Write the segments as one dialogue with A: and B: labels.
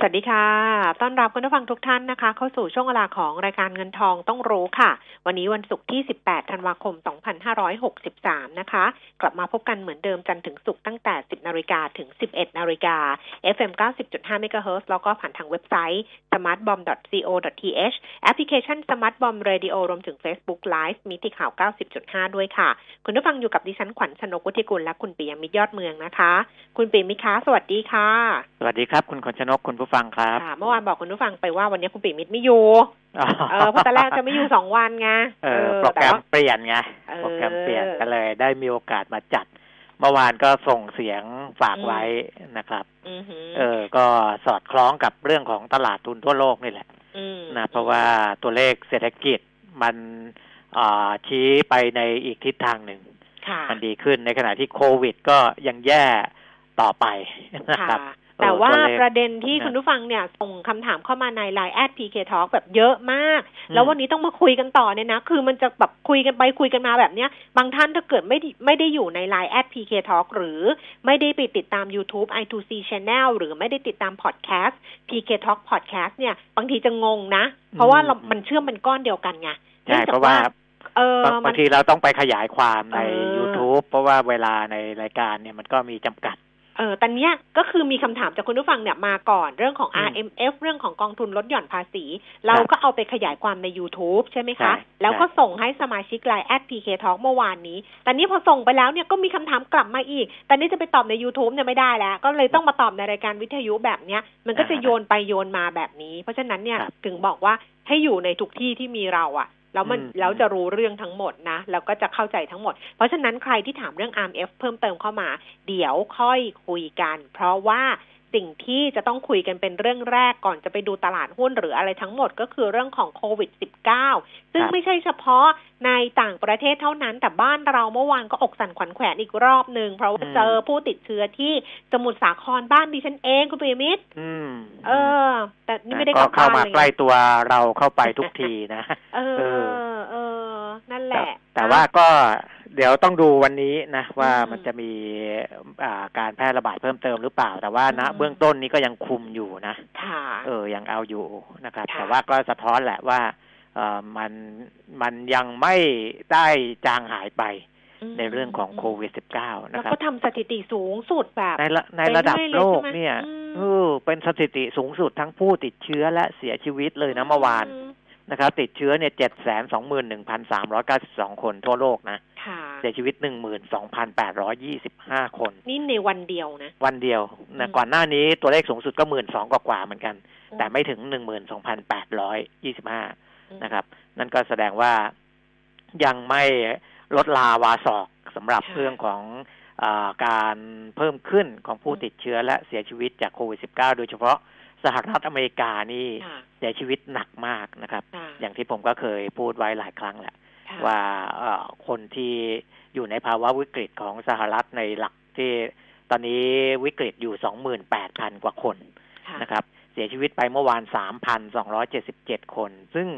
A: สวัสดีค่ะ ต้อนรับคุณผู้ฟังทุกท่านนะคะ เข้าสู่ช่วงเวลาของรายการเงินทองต้องรู้ค่ะ วันนี้วันศุกร์ที่ 18 ธันวาคม 2563 นะคะ กลับมาพบกันเหมือนเดิมจันทร์ถึงศุกร์ตั้งแต่ 10 นาฬิกาถึง 11 นาฬิกา FM 90.5 MHz แล้วก็ผ่านทางเว็บไซต์ smartbomb.co.th แอปพลิเคชัน smartbomb radio รวมถึง Facebook Live มีที่ข่าว 90.5 ด้วยค่ะ คุณผู้ฟังอยู่กับดิฉันขวัญชนกุธิกุลและคุณปิยมิตรยอดเมืองนะคะ คุณปิยมิตรคะสวัสดีค่ะ
B: สวัสดีครับ คุณขวัญชนกคุณผู้ฟังครับ
A: ค่ะเมื่อวานบอกคุณผู้ฟังไปว่าวันนี้คุณปิยมิตรไม่อยู่เออเพราะตอนแรกจะไม่อยู่สองวันไง
B: เออโปรแกรม
A: ต่ว่า
B: เปลี่ยนไง
A: เออ
B: โปรแกรมเปลี่ยนก็เลย ได้มีโอกาสมาจัด เมื่อวานก็ส่งเสียงฝาก
A: อืม
B: ไว้นะครับ
A: อือหือ
B: เออ ก็สอดคล้องกับเรื่องของตลาดทุนทั่วโลกนี่แหละ
A: ม
B: นะเพราะว่าตัวเลขเศรษฐกิจมันอ่าชี้ไปในอีกทิศทางหนึ่ง
A: ค่ะ
B: มันดีขึ้นในขณะที่โควิดก็ยังแย่ต่อไปนะค
A: ค่ะ
B: รับ
A: แต่ว่า
B: เออตัวเลข
A: ประเด็นที่
B: นะ
A: คุณผู้ฟังเนี่ยส่งคำถามเข้ามาใน Line แอด PK Talk แบบเยอะมาก
B: อืม
A: แล้ววันนี้ต้องมาคุยกันต่อเนี่ยนะ คือมันจะแบบคุยกันไปคุยกันมาแบบเนี้ย บางท่านถ้าเกิดไม่ได้ไม่ได้อยู่ใน Line แอด PK Talk หรือไม่ได้ไปติดตาม YouTube i2c Channel หรือไม่ได้ติดตาม Podcast PK Talk Podcast เนี่ย บางทีจะงงนะ เพราะว่าเรา
B: อืม
A: มันเชื่อมเป็นก้อนเดียวกันไง
B: ใช่
A: นื่องจ
B: เพ
A: ก
B: ราะว่า
A: เออบา
B: ง
A: มั
B: บานงทีเราต้องไปขยายความใน
A: เออ
B: YouTube เพราะว่าเวลาในรายการเนี่ยมันก็มีจำกัด
A: เออแต่เนี้ยก็คือมีคำถามจากคุณผู้ฟังเนี่ยมาก่อนเรื่องของ
B: อืม
A: RMF เรื่องของกองทุนลดหย่อนภาษี เราก็เอาไปขยายความใน YouTube ใช่ไหมคะ
B: ใช่
A: แล้วก็ส่งให้สมาชิกไลน์แอด PK Talk เมื่อวานนี้แต่นี้พอส่งไปแล้วเนี่ยก็มีคำถามกลับมาอีกแต่นี่จะไปตอบใน YouTube เนี่ยไม่ได้แล้ว ก็เลยต้องมาตอบในรายการวิทยุแบบเนี้ย มันก็จะโยนไปโยนมาแบบนี้ เพราะฉะนั้นเนี่ย
B: ครับ
A: ถึงบอกว่าให้อยู่ในทุกที่ที่มีเราอะ แล้วมัน
B: อืม
A: แล้วจะรู้เรื่องทั้งหมดนะแล้วก็จะเข้าใจทั้งหมด เพราะฉะนั้นใครที่ถามเรื่อง RMF เพิ่มเติมเข้ามา เดี๋ยวค่อยคุยกัน เพราะว่า สิ่งที่จะต้องคุยกันเป็นเรื่องแรกก่อนจะไปดูตลาดหุ้นหรืออะไรทั้งหมดก็คือเรื่องของโควิด -19 ซึ่ง
B: ครับ
A: ไม่ใช่เฉพาะในต่างประเทศเท่านั้น แต่บ้านเราเมื่อวานก็อกสั่นขวัญแขวนอีกรอบหนึ่งเพราะว่า
B: อืม
A: เจอผู้ติดเชื้อที่สมุทรสาครบ้านดิฉันเองคุณปิยมิตร
B: อืม
A: เออ แต่นี่ไม่ได้
B: ก็
A: กลับ
B: เข้า
A: บ้าน
B: มา
A: เลย
B: ใกล้ตัวเราเข้าไปทุกทีนะ
A: เออ
B: เอ
A: เออ นั่นแห
B: แต่
A: ละ
B: แต่ว่าก็เดี๋ยวต้องดูวันนี้นะ ว่า
A: อืม
B: มันจะมีอ่าการแพร่ระบาดเพิ่มเติมหรือเปล่า แต่ว่าณ
A: อืม
B: เบื้องต้นนี้ก็ยังคุมอยู่นะ
A: ค่ะ
B: เออยังเอาอยู่นะครับ
A: ค่ะ
B: แต่ว่าก็สะท้อนแหละว่าเออมันมันยังไม่ได้จางหายไป
A: ม
B: ในเรื่องของโควิด -19
A: แล้ว
B: นะครับ
A: ก็ทำสถิติสูงสุดแบบ
B: ในระใน
A: ไป
B: ระดับ
A: เรื่อยๆ
B: โลก
A: ใช่ไหม
B: เนี่ย
A: อืม
B: เออเป็นสถิติสูงสุดทั้งผู้ติดเชื้อและเสียชีวิตเลยนะเมื่อวาน
A: ม
B: นะครับ ติดเชื้อเนี่ยเจ็ดแสนสองหมื่นหนึ่งพันสามร้อยเก้าสิบสองคนทั่วโลกนะ
A: ค่ะ
B: เสียชีวิตหนึ่งหมื่นสองพันแปดร้อยี่สิบห้าคน
A: นี่ในวันเดียวนะ
B: วันเดียวนะ
A: อืม
B: ก่อนหน้านี้ตัวเลขสูงสุดก็หมื่นสองกว่าๆเหมือนกัน
A: อืม
B: แต่ไม่ถึงหนึ่งหมื่นสองพันแปดร้อยยี่สิบห้า
A: อืม
B: นะครับ นั่นก็แสดงว่ายังไม่ลดลาวาศอกสำหรับ
A: ค่ะ
B: เรื่องของอาการเพิ่มขึ้นของผู้ติดเชื้อและเสียชีวิตจากโควิด -19 โดยเฉพาะ สหรัฐอเมริกานี่
A: ค่ะ
B: เสียชีวิตหนักมากนะครับ
A: ค่ะ
B: อย่างที่ผมก็เคยพูดไว้หลายครั้งแหละ
A: ค่ะ
B: ว่าเอ่อคนที่อยู่ในภาวะวิกฤตของสหรัฐในหลักที่ตอนนี้วิกฤตอยู่สองหมื่นแปดพันกว่าคน
A: ค่ะ
B: นะครับ เสียชีวิตไปเมื่อวานสามพันสองร้อยเจ็ดสิบเจ็ดคน ซึ่ง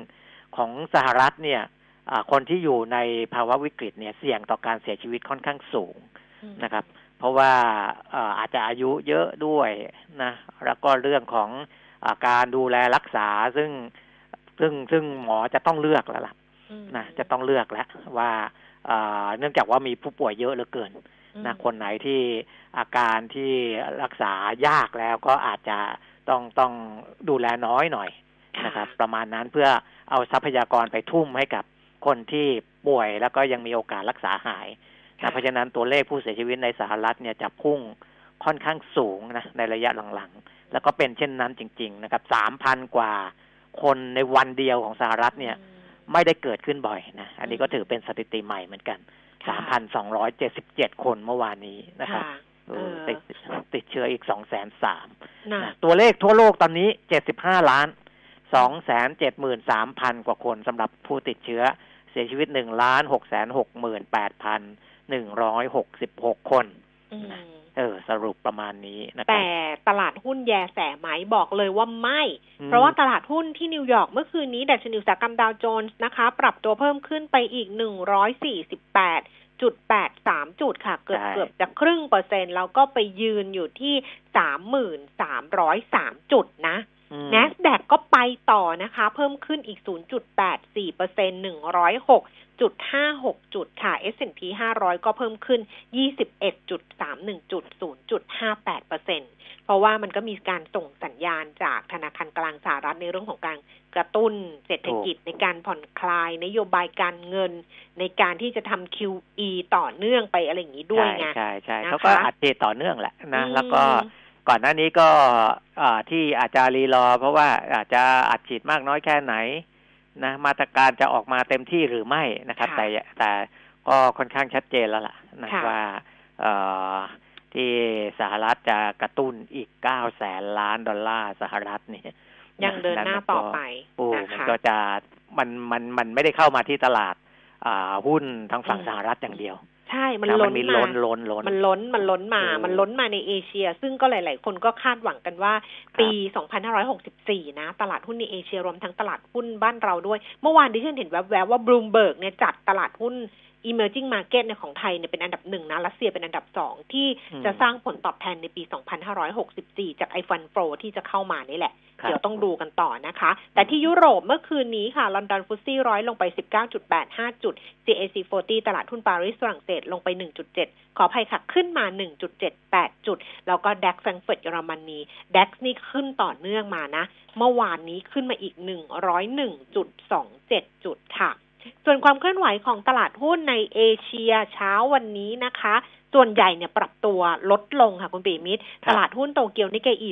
B: ของสหรัฐเนี่ยอ่าคนที่อยู่ในภาวะวิกฤตเนี่ยเสี่ยงต่อการเสียชีวิตค่อนข้างสูง
A: อืม
B: นะครับ เพราะว่าเอ่ออาจจะอายุเยอะด้วยนะ แล้วก็เรื่องของอาการดูแลรักษาซึ่งซึ่งซึ่งหมอจะต้องเลือกแล้วล่ะ
A: อืม
B: นะจะต้องเลือกแล้วว่าเอ่อเนื่องจากว่ามีผู้ป่วยเยอะเหลือเกิน
A: อืม
B: นะคนไหนที่อาการที่รักษายากแล้วก็อาจจะต้องต้องดูแลน้อยหน่อยนะครับ ประมาณนั้นเพื่อเอาทรัพยากรไปทุ่มให้กับคนที่ป่วยแล้วก็ยังมีโอกาสรักษาหาย
A: ค่ะ
B: นะเพราะฉะนั้นตัวเลขผู้เสียชีวิตในสหรัฐเนี่ยจะพุ่งค่อนข้างสูงนะในระยะหลังๆ แล้วก็เป็นเช่นนั้นจริง ๆ นะครับสามพันกว่าคนในวันเดียวของสหรัฐเนี่ย
A: อืม
B: ไม่ได้เกิดขึ้นบ่อยนะ อันนี้ก็ถือเป็นสถิติใหม่เหมือนกัน
A: ค่ะ
B: 3,277คนเมื่อวานนี้นะครับ
A: ค่ะ
B: เอ
A: เอ
B: อ
A: อ
B: ติดติดเชื้ออีก2 3 0 0 0
A: น่ะ
B: นะตัวเลขทั่วโลกตอนนี้75ล้าน273,000กว่าคนสำหรับผู้ติดเชื้อเสียชีวิตหนึ่งล้านหกแสนหกหมื่นแปดพัน หนึ่งร้อยหกสิบหกคน
A: อืม
B: เออสรุปประมาณนี้นะครั
A: แต่ตลาดหุ้นแยแสไหมบอกเลยว่าไม่
B: อืม
A: เพราะว่าตลาดหุ้นที่นิวยอร์กเมื่อคืนนี้ดัชนีอุตสาหกรรมดาวโจนส์นะคะ ปรับตัวเพิ่มขึ้นไปอีก148จุด83จุดค่ะ เกือบ
B: ใช่
A: เกือบจะครึ่งเปอร์เซ็นต์แล้วก็ไปยืนอยู่ที่3303จุดนะ
B: อืม
A: NASDAQ ก็ไปต่อนะคะ เพิ่มขึ้นอีก 0.84เปอร์เซ็นต์106.56 จุดค่ะ S&P 500 ก็เพิ่มขึ้น 21.31 จุด 0.58เปอร์เซ็นต์เพราะว่ามันก็มีการส่งสัญญาณจากธนาคารกลางสหรัฐในเรื่องของการกระตุ้นเศรษฐกิจในการผ่อนคลายนโยบายการเงิน ในการที่จะทำ QE ต่อเนื่องไปอะไรอย่างนี้ด้วยไง
B: ใช่ใช่
A: นะคะ
B: เขาก็อัดเดตต่อเนื่องแหละนะ
A: อืม
B: แล้วก็ ก่อนหน้านี้ก็อ่าที่อาจจะรีรอ เพราะว่าอาจจะอัดฉีดมากน้อยแค่ไหนนะมาตรการจะออกมาเต็มที่หรือไม่นะครับ
A: ค่ะ
B: แต่แต่ก็ค่อนข้างชัดเจนแล้วล่ะนะ
A: ค่ะ
B: ว่าเอ่อที่สหรัฐจะกระตุ้นอีกเก้าแสนล้านดอลลาร์สหรัฐนี่
A: ยังเดินหน้าต่อไป
B: โอ้
A: นะ
B: มัน
A: คะ
B: ก็จะมันมันมันไม่ได้เข้ามาที่ตลาดอ่าหุ้นทางฝั่ง
A: อืม
B: สหรัฐอย่างเดียว
A: ใช่มัน
B: นะ
A: ล้น
B: มี
A: มา
B: ล้นล้นล้น
A: มันล้นมันล้นมา
B: เออ
A: มันล้นมาในเอเชีย ซึ่งก็หลาย ๆ คนก็คาดหวังกันว่า ปี 2564 นะ ตลาดหุ้นในเอเชียรวมทั้งตลาดหุ้นบ้านเราด้วย เมื่อวานดิฉันเห็นแวบๆว่าบลูมเบิร์กเนี่ยจัดตลาดหุ้น emerging market ในของไทยเนี่ยเป็นอันดับหนึ่งนะรัสเซียเป็นอันดับสองที่
B: อืม
A: จะสร้างผลตอบแทนในปี 2564 จากไอ fund flow ที่จะเข้ามานี่แหละ
B: ครับ
A: เดี๋ยวต้องดูกันต่อนะคะ แต่ที่ยุโรปเมื่อคืนนี้ค่ะลอนดอน FTSE ร้อยลงไป 19.85 จุด CAC 40 ตลาดหุ้นปารีสฝรั่งเศสลงไป 1.7 ขออภัยค่ะ ขึ้นมา 1.78 จุด แล้วก็ DAX แฟรงก์เฟิร์ตเยอรมนี DAX นี่ขึ้นต่อเนื่องมานะ เมื่อวานนี้ขึ้นมาอีก 101.27 จุดค่ะ ส่วนความเคลื่อนไหวของตลาดหุ้นในเอเชียเช้าวันนี้นะคะ ส่วนใหญ่เนี่ยปรับตัวลดลงค่ะคุณปีมิตร
B: ครับ
A: ตลาดหุ้นโตเกียวนิเกอี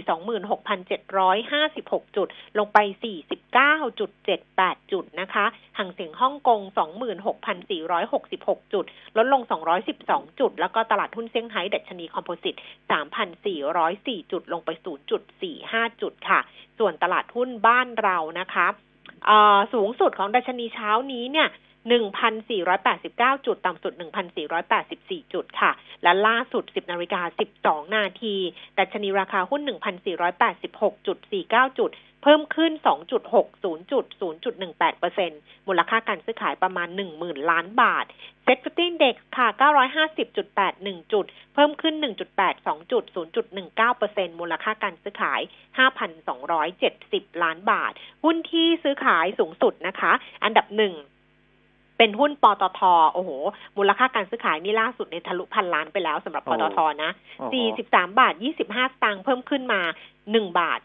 A: 26,756 จุด ลงไป 49.78 จุดนะคะห่างเสียงฮ่องกง 26,466 จุด ลดลง 212 จุด แล้วก็ตลาดหุ้นเซี่ยงไฮ้ดัชนีคอมโพสิต 3,404 จุด ลงไป 0.45 จุดค่ะ ส่วนตลาดหุ้นบ้านเรานะคะเอ่อ สูงสุดของดัชนีเช้านี้เนี่ย 1,489 จุด ต่ำสุด 1,484 จุดค่ะ และล่าสุด 10 นาฬิกา 12 นาทีดัชนีราคาหุ้น 1,486.49 จุด เพิ่มขึ้น 2.60 จุด 0.18เปอร์เซ็นต์ มูลค่าการซื้อขายประมาณ 10,000 ล้านบาท SET50 Index ค่ะ 950.81 จุด เพิ่มขึ้น 1.82 จุด 0.19เปอร์เซ็นต์ มูลค่าการซื้อขาย 5,270 ล้านบาท หุ้นที่ซื้อขายสูงสุดนะคะ อันดับหนึ่ง เป็นหุ้นปตท โอ้โห มูลค่าการซื้อขายนี่ล่าสุดในทะลุพันล้านไปแล้วสำหรับปตทนะ
B: โอ้โห
A: 43 บาท 25 สตางค์เพิ่มขึ้นมา 1 บาท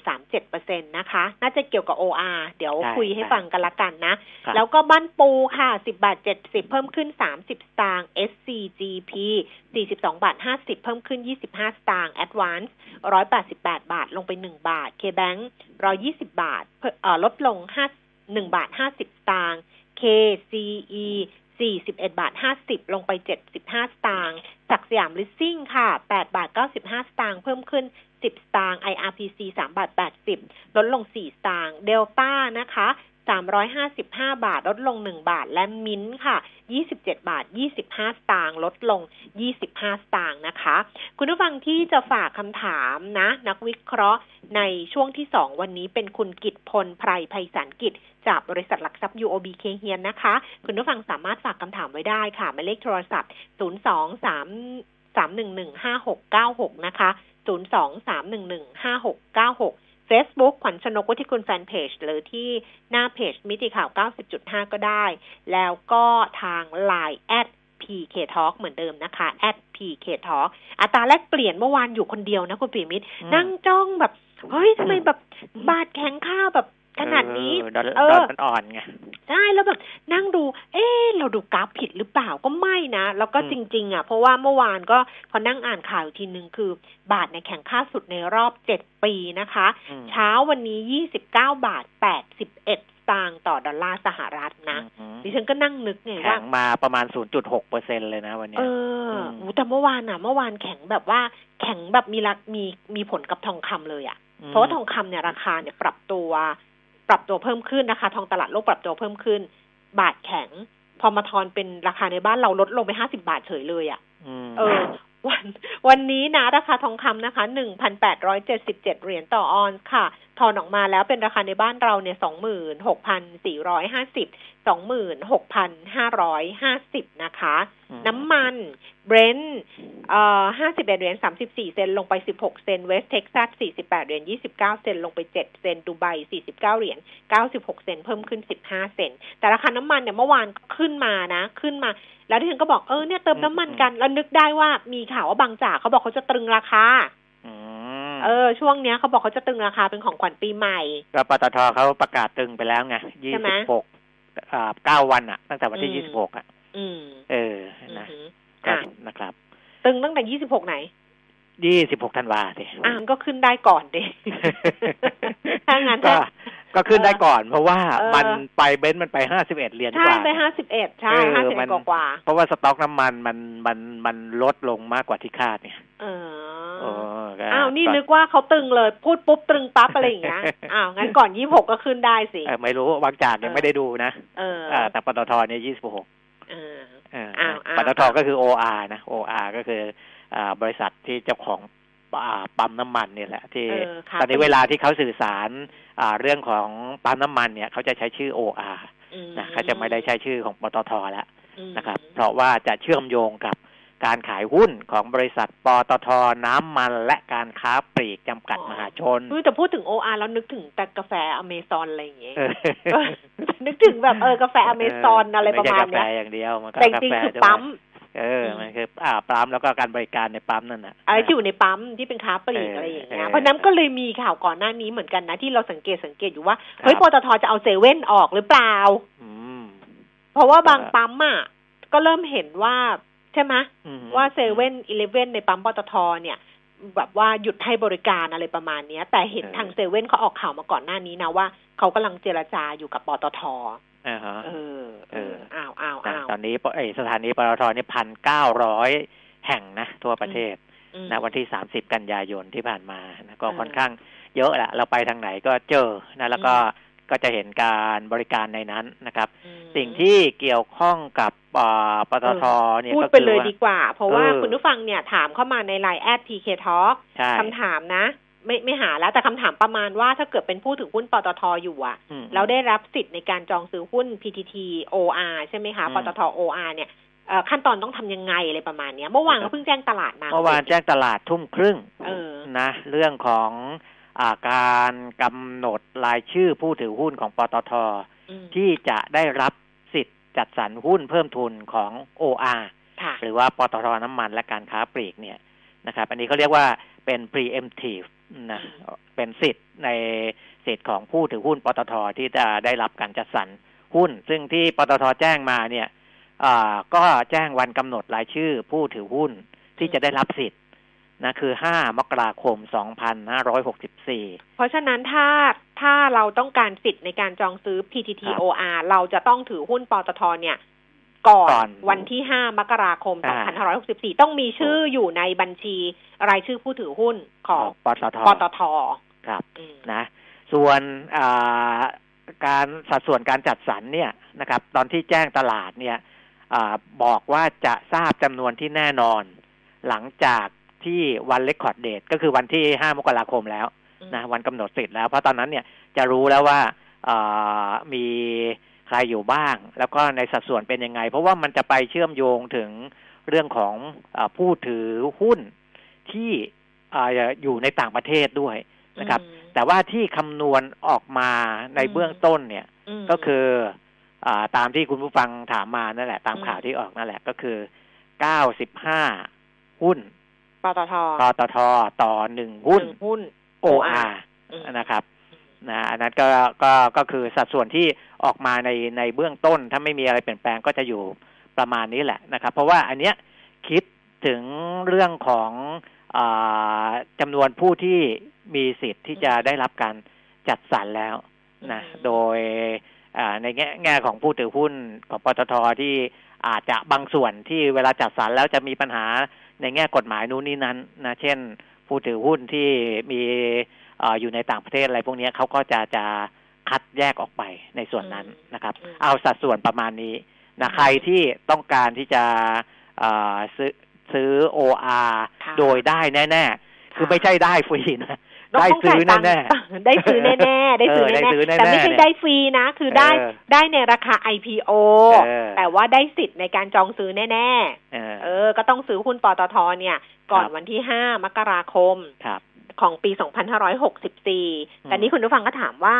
A: 2.37เปอร์เซ็นต์นะคะ น่าจะเกี่ยวกับ OR เดี๋ยว
B: ใช่
A: คุยให้
B: ใช่
A: ฟังกันละกันนะ
B: ครับ
A: แล้วก็บ้านปูค่ะ 10 บาท 70 เพิ่มขึ้น 30 สตางค์ SCGP 42 บาท 50 เพิ่มขึ้น 25 สตางค์ Advance 188 บาท ลงไป 1 บาท KBank 120 บาทเพิ่มเอ่อลดลง5 1บาท 50 สตางค์ KCE 41 บาท 50 ลงไป 75 สตางค์จากสยามลิสซิ่งค่ะ 8 บาท 95 สตางค์เพิ่มขึ้น 10 สตางค์ IRPC 3 บาท 80 ลดลง 4 สตางค์เดลต้านะคะ 355 บาท ลดลง 1 บาท และมิ้นท์ค่ะ 27 บาท 25 สตางค์ลดลง 25 สตางค์นะคะ คุณผู้ฟังที่จะฝากคำถามนะ นักวิเคราะห์ในช่วงที่ 2 วันนี้เป็นคุณกิตพลไพรไพศาลกิจ จากบริษัทหลักทรัพย์ UOB เคเฮียนนะคะ คุณผู้ฟังสามารถฝากคำถามไว้ได้ค่ะหมายเลขโทรศัพท์ 0 2 3 3 1 1 5 6 9 6 นะคะ 0 2 3 1 1 5 6 9 6 Facebook ขวัญชนกวุฒิคุณแฟนเพจหรือที่หน้าเพจมิติข่าว 90.5 ก็ได้ แล้วก็ทาง Line แอด PK Talk เหมือนเดิมนะคะ at PK Talk อัตราแลกเปลี่ยนเมื่อวานอยู่คนเดียวนะคุณปีมิตร
B: อืม
A: นั่งจ้องแบบ เฮ้ยทำไมแบบบาทแข็งค่าแบบ ขนาดนี้
B: เออดอล
A: เอ
B: ดอ
A: อ
B: ลมันอ่อนไง
A: ใช่แล้วแบบนั่งดู เอ๊ะเราดูกราฟผิดหรือเปล่าก็ไม่นะแล้วก็
B: อืม
A: จริง ๆ อะ เพราะว่าเมื่อวานก็พอนั่งอ่านข่าวอีกทีนึงคือบาทในยแข่งค่าสุดในรอบเจ็ดปีนะคะ
B: อืม
A: เช้าวันนี้ยี่สิบเก้าบาทแปดสิบเอ็ดสตางค์ต่อดอลลาร์สหรัฐนะ
B: อืม
A: ดิฉันก็นั่งนึกไง
B: แข็
A: ว่า
B: งมาประมาณ 0.6เปอร์เซ็นต์เลยนะวันเนี้
A: เอยอ
B: ม
A: โอ้แต่เมื่อวานอะ เมื่อวานแข็งแบบว่าแข็งแบบมีรักมีมีผลกับทองคำเลยอะ เพราะว่าทองคำเนี่ยราคาเนี่ยปรับตัว ปรับตัวเพิ่มขึ้นนะคะ ทองตลาดโลกปรับตัวเพิ่มขึ้น บาทแข็ง พอมาทอนเป็นราคาในบ้านเราลดลงไปห้าสิบบาทเฉยเลยอะ
B: อืม
A: เออ วันวันนี้นะราคาทองคำนะคะหนึ่งพันแปดร้อยเจ็ดสิบเจ็ดเหรียญต่อออนซ์ค่ะทอนออกมาแล้วเป็นราคาในบ้านเราเนี่ยสองหมื่นหกพันสี่ร้อยห้าสิบสองหมื่นหกพันห้าร้อยห้าสิบนะคะ
B: อืม
A: น้ำมันเบรนท์เอ่อห้าสิบเอ็ดเหรียญสามสิบสี่เซนต์ลงไปสิบหกเซนต์เวสต์เท็กซัสสี่สิบแปดเหรียญยี่สิบเก้าเซนต์ลงไปเจ็ดเซนต์ดูไบสี่สิบเก้าเหรียญเก้าสิบหกเซนต์เพิ่มขึ้นสิบห้าเซนต์แต่ราคาน้ำมันเนี่ยเมื่อวานก็ขึ้นมานะขึ้นมา แล้วที่ฉันก็บอกเออเนี่ยเติมน้ำมันกัน แล้วนึกได้ว่ามีข่าวว่าบางจากเขาบอกเขาจะตรึงราคา
B: อืม
A: เออช่วงเนี้ยเขาบอกเขาจะตรึงราคาเป็นของขวัญปีใหม่
B: ก็ปตทเขาประกาศตึงไปแล้วไงยี่
A: ใช่ไหม
B: สิบหกอ่าเก้าวันอะ ตั้งแต่วันที่
A: อืม
B: ยี่สิบหกอะ
A: อืม
B: เออ
A: อื
B: นะ
A: อหือ
B: ก็
A: อะ
B: นะครับ
A: ตึงตั้งแต่ยี่สิบหกไหน
B: ยี่สิบหกธันวาสิ
A: อะมันก็ขึ้นได้ก่อนเด็ถ้างั้น
B: ก็
A: ถ้า
B: ก็ขึ้นได้ก่อน เพราะว่า
A: เออ
B: มันไปเบนซ์มันไปห้าสิบเอ็ดเหรียญก
A: ใช่
B: ว่า
A: ไปห้าสิบเอ็ดใช่
B: เออ
A: ห้าสิบ
B: มั
A: เอ็
B: น
A: ดกว่า
B: เพราะว่าสต็อกน้ำมันมันมันมันลดลงมากกว่าที่คาดเนี่ย
A: ๆเอ
B: โอ้
A: อ
B: ก็
A: อ้าวนี่นึกว่าเขาตึงเลย พูดปุ๊บตรึงปั๊บอะไรอย่างเงี้ยอ้าวงั้นก่อนยี่หกก็ขึ้นได้สิ
B: เออไม่รู้บางจากยัง
A: เออ
B: ไม่ได้ดูนะ
A: เออ
B: เออแต่ปตทเนี่ยยี่สิบหก
A: เออ
B: เออ
A: อ้าวอ้าว
B: ปตทก็คือ OR นะ OR ก็คืออ่าบริษัทที่เจ้าของอ่าปั๊มน้ำมันเนี่ยแหละที่
A: เออค่ะ
B: ตอนนี้เวลาที่เขาสื่อสารอ่าเรื่องของปั๊มน้ำมันเนี่ยเขาจะใช้ชื่อ OR
A: อืม
B: นะเขาจะไม่ได้ใช้ชื่อของปตทแล้ว
A: อืม
B: นะครับ เพราะว่าจะเชื่อมโยงกับ การขายหุ้นของบริษัทปตทน้ำมันและการค้าปลีกจำกัดมหาชน
A: เฮ้ยแต่พูดถึง OR แล้วนึกถึงแต่กาแฟอเมซอนอะไรอย่างเงี้ย
B: เออ
A: เออนึกถึงแบบเออกาแฟอเมซอนอะไรประมาณ
B: ไม่ใช่กาแฟ
A: เนี้ย
B: อย่างเดียวมันก็
A: แต่จริงๆกา
B: แฟ
A: คือ
B: ด้วย
A: ปั๊ม
B: เออ มันคืออ่าปั๊มแล้วก็การบริการในปั๊มนั่นน่ะ
A: อะไรที่อยู่ในปั๊มที่เป็นค้าปลีก
B: เอออ
A: อะไรอย่างเงี้ย
B: เออ
A: เพราะฉะนั้นก็เลยมีข่าวก่อนหน้านี้เหมือนกันนะ ที่เราสังเกตสังเกตอยู่ว่า
B: ครับ
A: เฮ้ยปตทจะเอาเซเว่นออกหรือเปล่า
B: อืม
A: เพราะว่าบาง
B: ครับ
A: ปั๊มอะก็เริ่มเห็นว่า ใช่ไหม
B: อืม
A: ว่าเซเว่นอีเลฟเว่นในปั๊มปตทเนี่ย แบบว่าหยุดให้บริการอะไรประมาณเนี้ย แต่เห็น
B: เออ
A: ทางเซเว่นเขาออกข่าวมาก่อนหน้านี้นะว่าเขากำลังเจรจาอยู่กับปตท
B: อ่าฮะ
A: เออ
B: เออ
A: อ้าวอ้าว
B: นะ
A: อ้าว
B: ตอนนี้ปเอยสถานีปตทนี่พันเก้าร้อยแห่งนะ ทั่วประเทศ
A: อืม
B: นะวันที่สามสิบกันยายนที่ผ่านมานะก็
A: เออ
B: ค่อนข้างเยอะแหละเราไปทางไหนก็เจอนะแล้วก็ ก็จะเห็นการบริการในนั้นนะครับ
A: อืม
B: สิ่งที่เกี่ยวข้องกับอ่าปตทเนี่ย
A: พูด
B: ก็
A: ไป
B: คือ
A: เลย
B: ว่า
A: ดีกว่า เพราะว่า
B: เออ
A: คุณผู้ฟังเนี่ยถามเข้ามาในไลน์แอด PK Talk
B: ใช่
A: คำถามนะ ไม่ไม่หาแล้ว แต่คำถามประมาณว่าถ้าเกิดเป็นผู้ถือหุ้นปตทอยู่อะ
B: อืม
A: เราได้รับสิทธิ์ในการจองซื้อหุ้น PTT OR ใช่ไหมคะ
B: อืม
A: ปตท OR เนี่ยเอ่อขั้นตอนต้องทำยังไงอะไรประมาณเนี้ยเมื่อวาน
B: ครั
A: ก็
B: บ
A: เพิ่งแจ้งตลาดมา
B: เมื่อวานแจ้งตลาดทุ่มครึ่ง
A: เออ
B: นะ เรื่องของอา การกำหนดรายชื่อผู้ถือหุ้นของปตท
A: อืม
B: ที่จะได้รับสิทธิ์จัดสรรหุ้นเพิ่มทุนของ OR
A: ค่ะ
B: หรือว่าปตทน้ำมันและการค้าปลีกเนี่ยนะครับ อันนี้เขาเรียกว่าเป็น preemptive นะเป็นสิทธิ์ในสิทธิ์ของผู้ถือหุ้นปตทที่จะได้รับการจัดสรรหุ้น ซึ่งที่ปตทแจ้งมาเนี่ยอ่าก็แจ้งวันกำหนดรายชื่อผู้ถือหุ้นที่จะได้รับสิทธิ์ นะคือ 5 มกราคม 2564
A: เพราะฉะนั้นถ้าถ้าเราต้องการสิทธิ์ในการจองซื้อ PTT
B: ครับ
A: OR เราจะต้องถือหุ้นปตทเนี่ยก่อน
B: ก่อน
A: วันที่ 5 มกราคม
B: อ่า
A: 2564 ต้องมีชื่ออยู่ในบัญชี รายชื่อผู้ถือหุ้นของ
B: ปตท
A: ปตท
B: ครับ
A: อืม
B: นะ ส่วนอ่าการสัดส่วนการจัดสรรเนี่ยนะครับ ตอนที่แจ้งตลาดเนี่ยอาบอกว่าจะทราบจำนวนที่แน่นอน หลังจาก ที่วันเลคคอร์ดเดตก็คือวันที่5มกราคมแล้วนะวันกำหนดสิทธิ์แล้ว เพราะตอนนั้นเนี่ยจะรู้แล้วว่าอ่ามีใครอยู่บ้าง แล้วก็ในสัดส่วนเป็นยังไง เพราะว่ามันจะไปเชื่อมโยงถึงเรื่องของอาผู้ถือหุ้นที่อ่าอยู่ในต่างประเทศด้วยนะครับ
A: อืม
B: แต่ว่าที่คำนวณออกมาใน
A: อืม
B: เบื้องต้นเนี่ย
A: ม
B: ก็คืออ่าตามที่คุณผู้ฟังถามมานั่นแหละ ตาม
A: อืม
B: ข่าวที่ออกนั่นแหละก็คือ95หุ้น
A: ปตท
B: ปตทต่อหนึ่งหุ้น
A: หนึ่งหุ้น
B: OR
A: อืม
B: นะครับนะอันนั้นก็ก็ก็คือสัดส่วนที่ออกมาในในเบื้องต้น ถ้าไม่มีอะไรเปลี่ยนแปลงก็จะอยู่ประมาณนี้แหละนะครับ เพราะว่าอันเนี้ยคิดถึงเรื่องของอาจำนวนผู้ที่มีสิทธิ์ที่จะได้รับการจัดสรรแล้วนะ
A: อืม
B: โดยอ่าในแง่แง่ของผู้ถือหุ้นของปตทที่อาจจะบางส่วนที่เวลาจัดสรรแล้วจะมีปัญหา ในแง่กฎหมายนู้นนี่นั้นนะเช่น ผู้ถือหุ้นที่มีเอออยู่ในต่างประเทศอะไรพวกเนี้ยเขาก็จะจะคัดแยกออกไปในส่วนนั้น
A: อืม
B: นะครับ
A: อืม
B: เอาสัดส่วนประมาณนี้นะ
A: อืม
B: ใครที่ต้องการที่จะเอ่อซื้อซื้อ OR
A: ค่ะ
B: โดยได้แน่ ๆ คือไม่ใช่ได้ฟรีนะ
A: ต้ง
B: ได้
A: ต้ง
B: ซื้อ
A: จ่ายตังค์
B: แน่
A: ได้ซื้อแน่ๆได้ซื้อ
B: เออได้ซื้อ
A: แน่
B: แน่ๆ
A: ๆแต่ไม่ใช่
B: เนี่ย
A: ได้ฟรีนะ คือได้
B: เออ
A: ได้ในราคา IPO
B: เออ
A: แต่ว่าได้สิทธิ์ในการจองซื้อแน่
B: ๆเออ
A: ๆเออก็ต้องซื้อหุ้นปตทเนี่ย ก่อน
B: ครับ
A: วันที่5มกราคม
B: ครับ
A: ของปี 2564 แต่นี้คุณผู้ฟังก็ถามว่า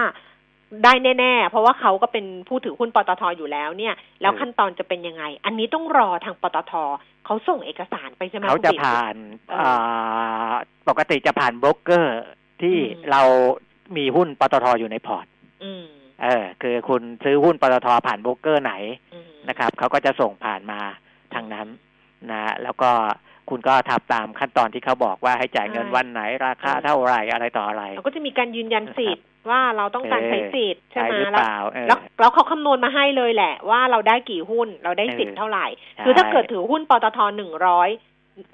A: ได้แน่ๆ เพราะว่าเขาก็เป็นผู้ถือหุ้นปตทอยู่แล้วเนี่ย แล้ว
B: เออ
A: ขั้นตอนจะเป็นยังไง อันนี้ต้องรอทางปตทเขาส่งเอกสารไปใช่ไหม
B: เขาจะ
A: คุณปิ่น
B: ผ่าน
A: เอออ่
B: อ่าปกติจะผ่านโบรกเกอร์ ที่
A: อืม
B: เรามีหุ้นปตทอยู่ในพอร์ต
A: อืม
B: เออ คือคุณซื้อหุ้นปตทผ่านโบรกเกอร์ไหน
A: อืม
B: นะครับเขาก็จะส่งผ่านมาทางนั้นนะแล้วก็คุณก็ทำตามขั้นตอนที่เขาบอกว่าให้จ่ายเงิน
A: ใช่
B: วันไหนราคา
A: เออ
B: เท่าไหร่อะไรต่ออะไร
A: เราก็จะมีการยืนยันสิทธิ์ว่าเราต้องการ
B: เออ
A: ใช้สิทธิ์ใช่
B: ใช่
A: ไหม
B: หรือ
A: แล้ว
B: เปล่าเออ
A: แล้วแล้วเขาคำนวณมาให้เลยแหละ ว่าเราได้กี่หุ้นเราได้สิทธิ์
B: เออ
A: เท่าไหร่
B: ใช่
A: คือถ้าเกิดถือหุ้นปตทหนึ่งร้อย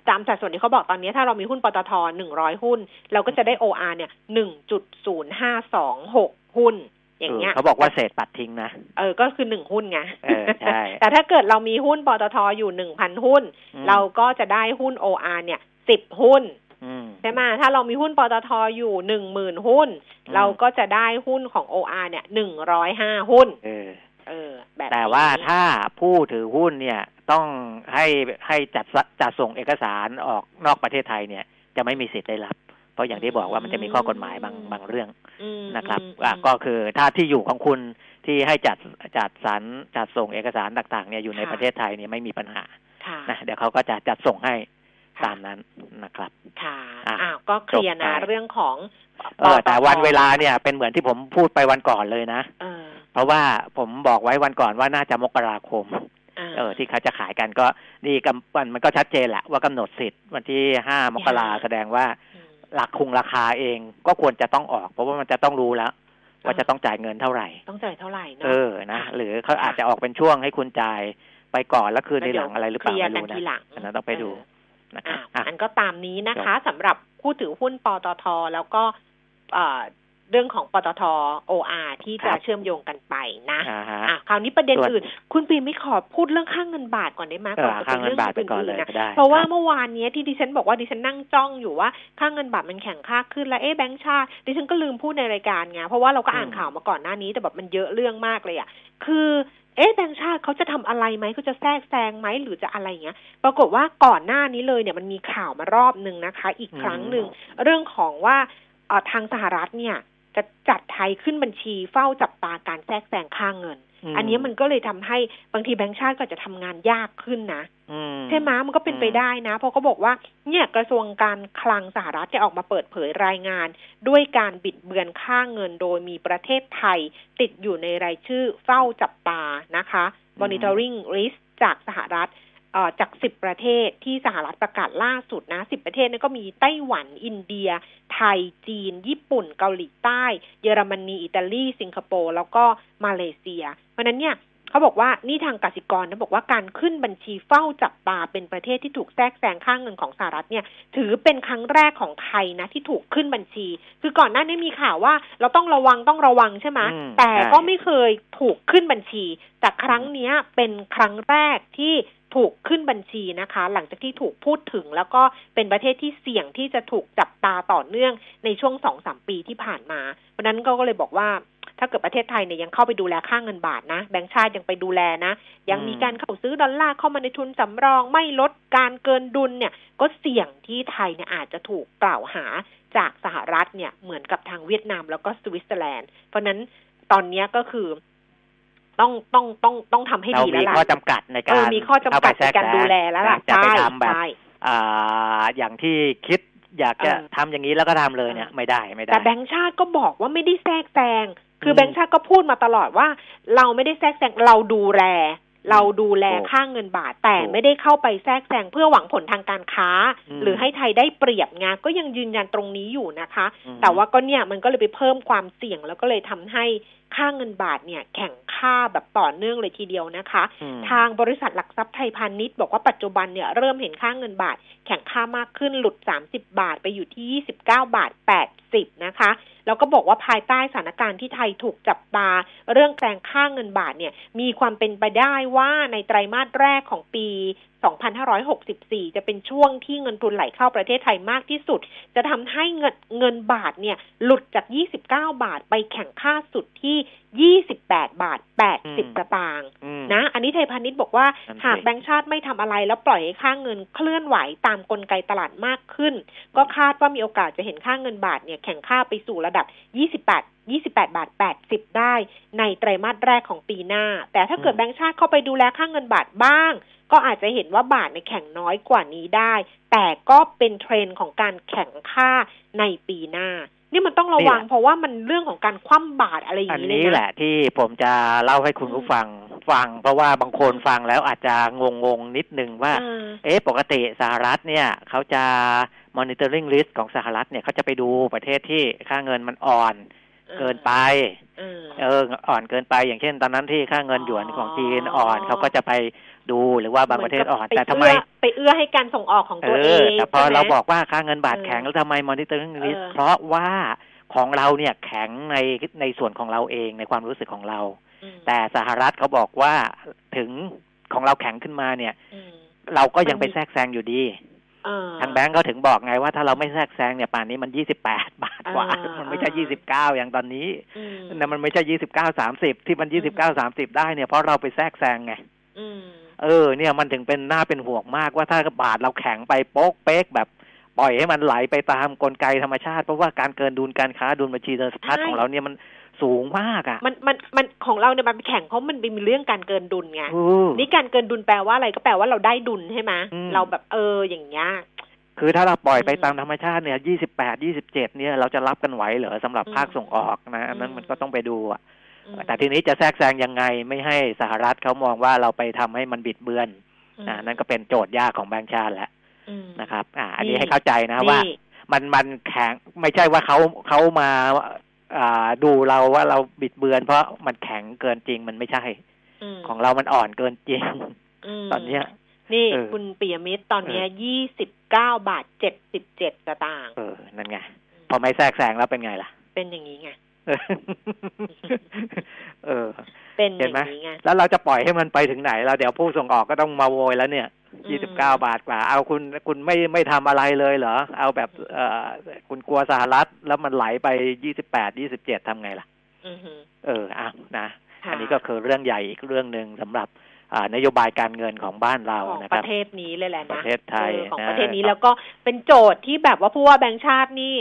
A: ตามสัดส่วนที่เขาบอกตอนนี้ถ้าเรามีหุ้นปตทหนึ่งร้อยหุ้น เราก็จะได้ OR เนี่ยหนึ่งจุดศูนย์ห้าสองหกหุ้น อย่างเงี้ย
B: เขาบอกว่าเศษปัดทิ้งนะ
A: เออ ก็คือหนึ่งหุ้นไง
B: เออใช่
A: แต่ถ้าเกิดเรามีหุ้นปตทอยู่หนึ่งพันหุ้น
B: อืม
A: เราก็จะได้หุ้น OR เนี่ยสิบหุ้น
B: อืม
A: ใช่ไหมถ้าเรามีหุ้นปตทอยู่หนึ่งหมื่นหุ้น
B: อืม
A: เราก็จะได้หุ้นของ OR เนี่ยหนึ่งร้อยห้าหุ้น
B: เออ
A: เออ แบบ
B: แต่ว่า
A: นี้
B: ถ้าผู้ถือหุ้นเนี่ยต้องให้ให้จัดสจัดส่งเอกสารออกนอกประเทศไทยเนี่ย จะไม่มีสิทธิ์ได้รับ เพราะอย่างที่บอกว่ามันจะมีข้อกฎหมายบางบางเรื่อง
A: อืม
B: นะครับ
A: อืม
B: อะ
A: อืม
B: ก็คือถ้าที่อยู่ของคุณที่ให้จัดจัดสรรจัดส่งเอกสารต่างๆเนี่ยอยู่ใน
A: ค่ะ
B: ประเทศไทยเนี่ยไม่มีปัญหา
A: ค่ะ
B: นะเดี๋ยวเขาก็จะจัดส่งให้
A: ค่ะ
B: ตามนั้นนะครับ
A: ค่ะ
B: อะ
A: อ้าวก็เคลียร์นะ
B: จบไป
A: เรื่องของ
B: เออแต่วันเวลาเนี่ยเป็นเหมือนที่ผมพูดไปวันก่อนเลยนะ
A: เออ
B: เพราะว่าผมบอกไว้วันก่อนว่าน่าจะมกราคมาเออ ที่เขาจะขายกันก็นี่กำมันมันก็ชัดเจนแหละว่ากำหนดสิทธิ์วันที่ห้ามกรา
A: ค่ะ
B: แสดงว่า
A: อืม
B: หลักคุงราคาเองก็ควรจะต้องออก เพราะว่ามันจะต้องรู้แล้วว่า
A: อ่า
B: จะต้องจ่ายเงินเท่าไหร่
A: ต้องจ่ายเท่าไหร่เนาะ
B: เออนะ
A: ค่ะ
B: หรือเขาอาจจะออกเป็นช่วงให้คุณจ่ายไปก่อนแล้วคืนในหลังอะไรหรือเปล่า
A: เคลียร์
B: ไม่
A: กัน
B: รู้นะ
A: ทีหลัง
B: อันนั้นต้องไปดู
A: เออ
B: นะครับ
A: อ่า
B: อะ
A: อันก็ตามนี้นะคะสำหรับผู้ถือหุ้นปตทแล้วก็ เอ่อเรื่องของปตท OR ที่จะเชื่อมโยงกันไปนะ
B: อ่าฮะ
A: อะคราวนี้ประเด็น
B: ส่วน
A: อื่น คุณปีไม่ขอพูดเรื่องค่างเงินบาทก่อนได้ไหม
B: เอ
A: ก่อน
B: อ
A: จะ
B: ค่า
A: เป็น
B: เงิน
A: เรื่อง
B: บาทไปก่อนเลย
A: อื่นๆ
B: ก็
A: นะ
B: ได้
A: เพราะว่า
B: คบ
A: เมื่อวานเนี้ยที่ดิฉันบอกว่าดิฉันนั่งจ้องอยู่ว่าค่างเงินบาทมันแข็งค่าขึ้นแล้วเอ๊ะแบงค์ชาติดิฉันก็ลืมพูดในรายการไงเพราะว่าเราก็อ่าน
B: อืม
A: ข่าวมาก่อนหน้านี้แต่แบบมันเยอะเรื่องมากเลยอะคือเอ๊ะแบงค์ชาติเขาจะทำอะไรไหมเขาจะแทรกแซงไหมหรือจะอะไรอย่างเงี้ย ปรากฏว่าก่อนหน้านี้เลยเนี่ยมันมีข่าวมารอบหนึ่งนะคะ อีกครั้งหนึ่งเรื่องของว่าเอ่อทางสหรัฐเนี่ย จะจัดไทยขึ้นบัญชีเฝ้าจับตาการแทรกแซงค่าเงิน
B: อืม
A: อันนี้มันก็เลยทำให้บางทีแบงค์ชาติก็อาจจะทำงานยากขึ้นนะ
B: อื
A: ใช่ไหมมันก็เป็นไป
B: อืม
A: ได้นะ เพราะเขาบอกว่าเนี่ยกระทรวงการคลังสหรัฐจะออกมาเปิดเผยรายงาน ด้วยการบิดเบือนค่าเงินโดยมีประเทศไทย ติดอยู่ในรายชื่อเฝ้าจับตานะคะ monitoring list จากสหรัฐเอ่อ จาก 10 ประเทศที่สหรัฐประกาศล่าสุดนะ 10 ประเทศนี่ก็มีไต้หวัน อินเดีย ไทย จีน ญี่ปุ่น เกาหลีใต้ เยอรมนี อิตาลี สิงคโปร์ แล้วก็มาเลเซีย เพราะฉะนั้นเนี่ยเขาบอกว่านี่ทางกสิกรนะบอกว่าการขึ้นบัญชีเฝ้าจับตาเป็นประเทศที่ถูกแทรกแซงค่างเงินของสหรัฐเนี่ย ถือเป็นครั้งแรกของไทยนะที่ถูกขึ้นบัญชี คือก่อนหน้านี้มีข่าวว่า เราต้องระวังต้องระวังใช่ไหม
B: อืม
A: แต่
B: ใช่
A: ก็ไม่เคยถูกขึ้นบัญชี แต่ครั้งเนี้ยเป็นครั้งแรกที่ ถูกขึ้นบัญชีนะคะ หลังจากที่ถูกพูดถึง แล้วก็เป็นประเทศที่เสี่ยงที่จะถูกจับตาต่อเนื่องในช่วงสองสามปีที่ผ่านมาเพราะนั้นก็เลยบอกว่าถ้าเกิดประเทศไทยเนี่ยยังเข้าไปดูแลค่าเงินบาทนะ แบงก์ชาติยังไปดูแลนะ ยังมีการเข้าซื้อดอลลาร์เข้ามาในทุนสำรองไม่ลดการเกินดุลเนี่ย ก็เสี่ยงที่ไทยเนี่ยอาจจะถูกกล่าวหาจากสหรัฐเนี่ยเหมือนกับทางเวียดนามแล้วก็สวิตเซอร์แลนด์ เพราะนั้นตอนนี้ก็คือ ต้องต้องต้องต้องทำให้
B: เรา
A: ดีแล้วล่ะมี
B: ข้อจำกัดในการ
A: เออมีข้อจำกัดในการ
B: เข้
A: ใน
B: ไปแทร
A: กดูแลแล้วล่ะ
B: จะไป
A: ใช่
B: ทำแบบ
A: ใช่
B: อ่าอย่างที่คิดอยากจะ
A: เออ
B: ทำอย่างนี้แล้วก็ทำเลยเนี่ย
A: เออ
B: ไม่ได้ไม่ได้
A: แต่แบงค์ชาติก็บอกว่าไม่ได้แทรกแซงคือ
B: ม
A: แบงค์ชาติก็พูดมาตลอดว่า เราไม่ได้แทรกแซงเราดูแล เราดูแล
B: ถูก
A: ค่าเงินบาท แต่
B: ถูก
A: ไม่ได้เข้าไปแทรกแซงเพื่อหวังผลทางการค้า
B: อืม
A: หรือให้ไทยได้เปรียบงานก็ยังยืนยันตรงนี้อยู่นะคะ
B: อืม
A: แต่ว่าก็เนี่ยมันก็เลยไปเพิ่มความเสี่ยงแล้วก็เลยทำให้ ค่าเงินบาทเนี่ยแข่งค่าแบบต่อเนื่องเลยทีเดียวนะคะ
B: อืม
A: ทางบริษัทหลักทรัพย์ไทยพาณิชย์บอกว่าปัจจุบันเนี่ยเริ่มเห็นค่าเงินบาท แข่งค่ามากขึ้นหลุด 30 บาทไปอยู่ที่ 29 บาท 80 นะคะแล้วก็บอกว่าภายใต้สถานการณ์ที่ไทยถูกจับตา เรื่องแปลงค่าเงินบาทเนี่ยมีความเป็นไปได้ว่าในไตรมาสแรกของปี2564 จะเป็นช่วงที่เงินทุนไหลเข้าประเทศไทยมากที่สุด จะทำให้เงินเงินบาทเนี่ยหลุดจาก 29 บาทไปแข่งค่าสุดที่ 28 บาท 80สตางค์
B: อืม
A: นะ อันนี้ไทยพาณิชย์บอกว่า
B: นั่นสิ
A: หากแบงก์ชาติไม่ทำอะไรแล้วปล่อยให้ค่าเงินเคลื่อนไหวตามกลไกตลาดมากขึ้น ก็คาดว่ามีโอกาสจะเห็นค่าเงินบาทเนี่ยแข่งค่าไปสู่ระดับ 28 28 บาท 80 ได้ในไตรมาสแรกของปีหน้า แต่ถ้าเกิด
B: อืม
A: แบงก์ชาติเข้าไปดูแลค่าเงินบาทบ้าง ก็อาจจะเห็นว่าบาทในยแข่งน้อยกว่านี้ได้ แต่ก็เป็นเทรนด์ของการแข่งค่าในปีหน้า นี่มันต้องระวังเพราะว่ามันเรื่องของการคว่ำบาทอะไรอย่าง
B: อัน
A: นี้เลย
B: นี้
A: นะ
B: แหละที่ผมจะเล่าให้คุณผู้ฟังฟัง เพราะว่าบางคนฟังแล้วอาจจะงงงๆนิดนึงว่า
A: เออ
B: เอ๊ะปกติสหรัฐเนี่ยเขาจะ monitoring list ของสหรัฐเนี่ยเขาจะไปดูประเทศที่ค่าเงินมันอ่อนเกินไป
A: เออ
B: เอออ่อนเกินไปอย่างเช่น ตอนนั้นที่ค่าเงินหยวนของจีนอ่อน
A: อ๋อ
B: เขาก็จะไป ดูหรือว่าบางประเทศอ่อน
A: หมื
B: แต่
A: กับ
B: ทำไม
A: ปเอื้อไปเอื้อให้การส่งออกของ
B: เอ
A: ตัวเอ
B: องแต่พอ
A: ใช่ไหม
B: เราบอกว่าค่าเงินบาท
A: เออ
B: แข็งแล้วทำไม monitoring list
A: เออ
B: เพราะว่าของเราเนี่ยแข็งในในส่วนของเราเองในความรู้สึกของเรา
A: อืม
B: แต่สหรัฐเขาบอกว่าถึงของเราแข็งขึ้นมาเนี่ย
A: อืม
B: เราก็ยัง
A: มัน
B: ไป
A: มี
B: แทรกแซงอยู่ดี
A: เออ
B: ทางแบงก์ก็ถึงบอกไงว่าถ้าเราไม่แทรกแซงเนี่ยป่านนี้มันยี่สิบแปดบาทกว่า
A: อ่ามั
B: มันไม่ใช่
A: อ่า
B: ยี่สิบเก้าอย่างตอนนี้
A: อืม
B: นะมันไม่ใช่ยี่สิบเก้าสามสิบที่มันยี่สิบเก้าสามสิบได้เนี่ยเพราะเราไปแทรกแซงไง
A: อืม
B: เออเนี่ยมันถึงเป็นหน้าเป็นห่วงมากว่าถ้าบาทเราแข็งไปโป๊กเป๊กแบบปล่อยให้มันไหลไปตามกลไกธรรมชาติ เพราะว่าการเกินดุลการค้าดุลบัญชีเดินสะพัด
A: ใช่
B: ของเราเนี่ยมันสูงมากอะ
A: มันมันมันของเราเนี่ยมันแข่งเพราะมันมีเรื่องการเกินดุลไง
B: อือ
A: นี่การเกินดุลแปลว่าอะไรก็แปลว่าเราได้ดุลใช่ไหม
B: อืม
A: เราแบบเอออย่างเงี้ย
B: คือถ้าเราปล่อยไป
A: อืม
B: ตามธรรมชาติเนี่ยยี่สิบแปดยี่สิบเจ็ดเนี่ยเราจะรับกันไหวเหรอสำหรับ
A: อืม
B: ภาคส่งออกนะ อันนั้น
A: อืม
B: มันก็ต้องไปดูอะ
A: อืม
B: แต่ทีนี้จะแทรกแซงยังไงไม่ให้สหรัฐเขามองว่าเราไปทำให้มันบิดเบือน
A: อืม
B: อ่านั่นก็เป็นโจทย์ยากของแบงก์ชาติแหละ
A: อืม
B: นะครับ อ่า อันนี้
A: นี่
B: ให้เข้าใจนะว่า
A: นี่
B: มันมันแข็งไม่ใช่ว่าเขาเขามาอ่าดูเราว่าเราบิดเบือน เพราะมันแข็งเกินจริงมันไม่ใช่
A: ม
B: ของเรามันอ่อนเกินจริง
A: ม
B: ตอนเนี้ย
A: นี่
B: เออ
A: คุณปิยมิตรตอนเนี้ยยี่สิบเก้าบาทเจ็ดสิบเจ็ดสตางค์
B: เออนั่นไงพอไม่แทรกแซงแล้วเป็นไงล่ะ
A: เป็นอย่างนี้ไง
B: เออเออ
A: เป็นอ
B: เห็น
A: ย่าง
B: ไหม
A: นี้ไง
B: แล้วเราจะปล่อยให้มันไปถึงไหนแล้วเดี๋ยวผู้ส่งออกก็ต้องมาโวยแล้วเนี่ย
A: อืม
B: ยี่สิบเก้าบาทกว่า เอาคุณคุณไม่ไม่ทำอะไรเลยเหรอ เอาแบบเออคุณกลัวสหรัฐ แล้วมันไหลไปยี่สิบแปดยี่สิบเจ็ดทำไงล่ะ
A: อือหือ
B: เอออะนะ
A: ค่ะ
B: อันนี้ก็คือเรื่องใหญ่อีกเรื่องหนึ่งสำหรับอ่านโยบายการเงินของบ้านเรา
A: ของ
B: นะ
A: ป
B: ครับ
A: ระเทศนี้เลยแหละนะ
B: ประเทศไทย
A: ออของ
B: นะ
A: ประเทศนี้
B: ครับ
A: แล้วก็เป็นโจทย์ที่แบบว่าผู้ว่าแบงค์ชาตินี่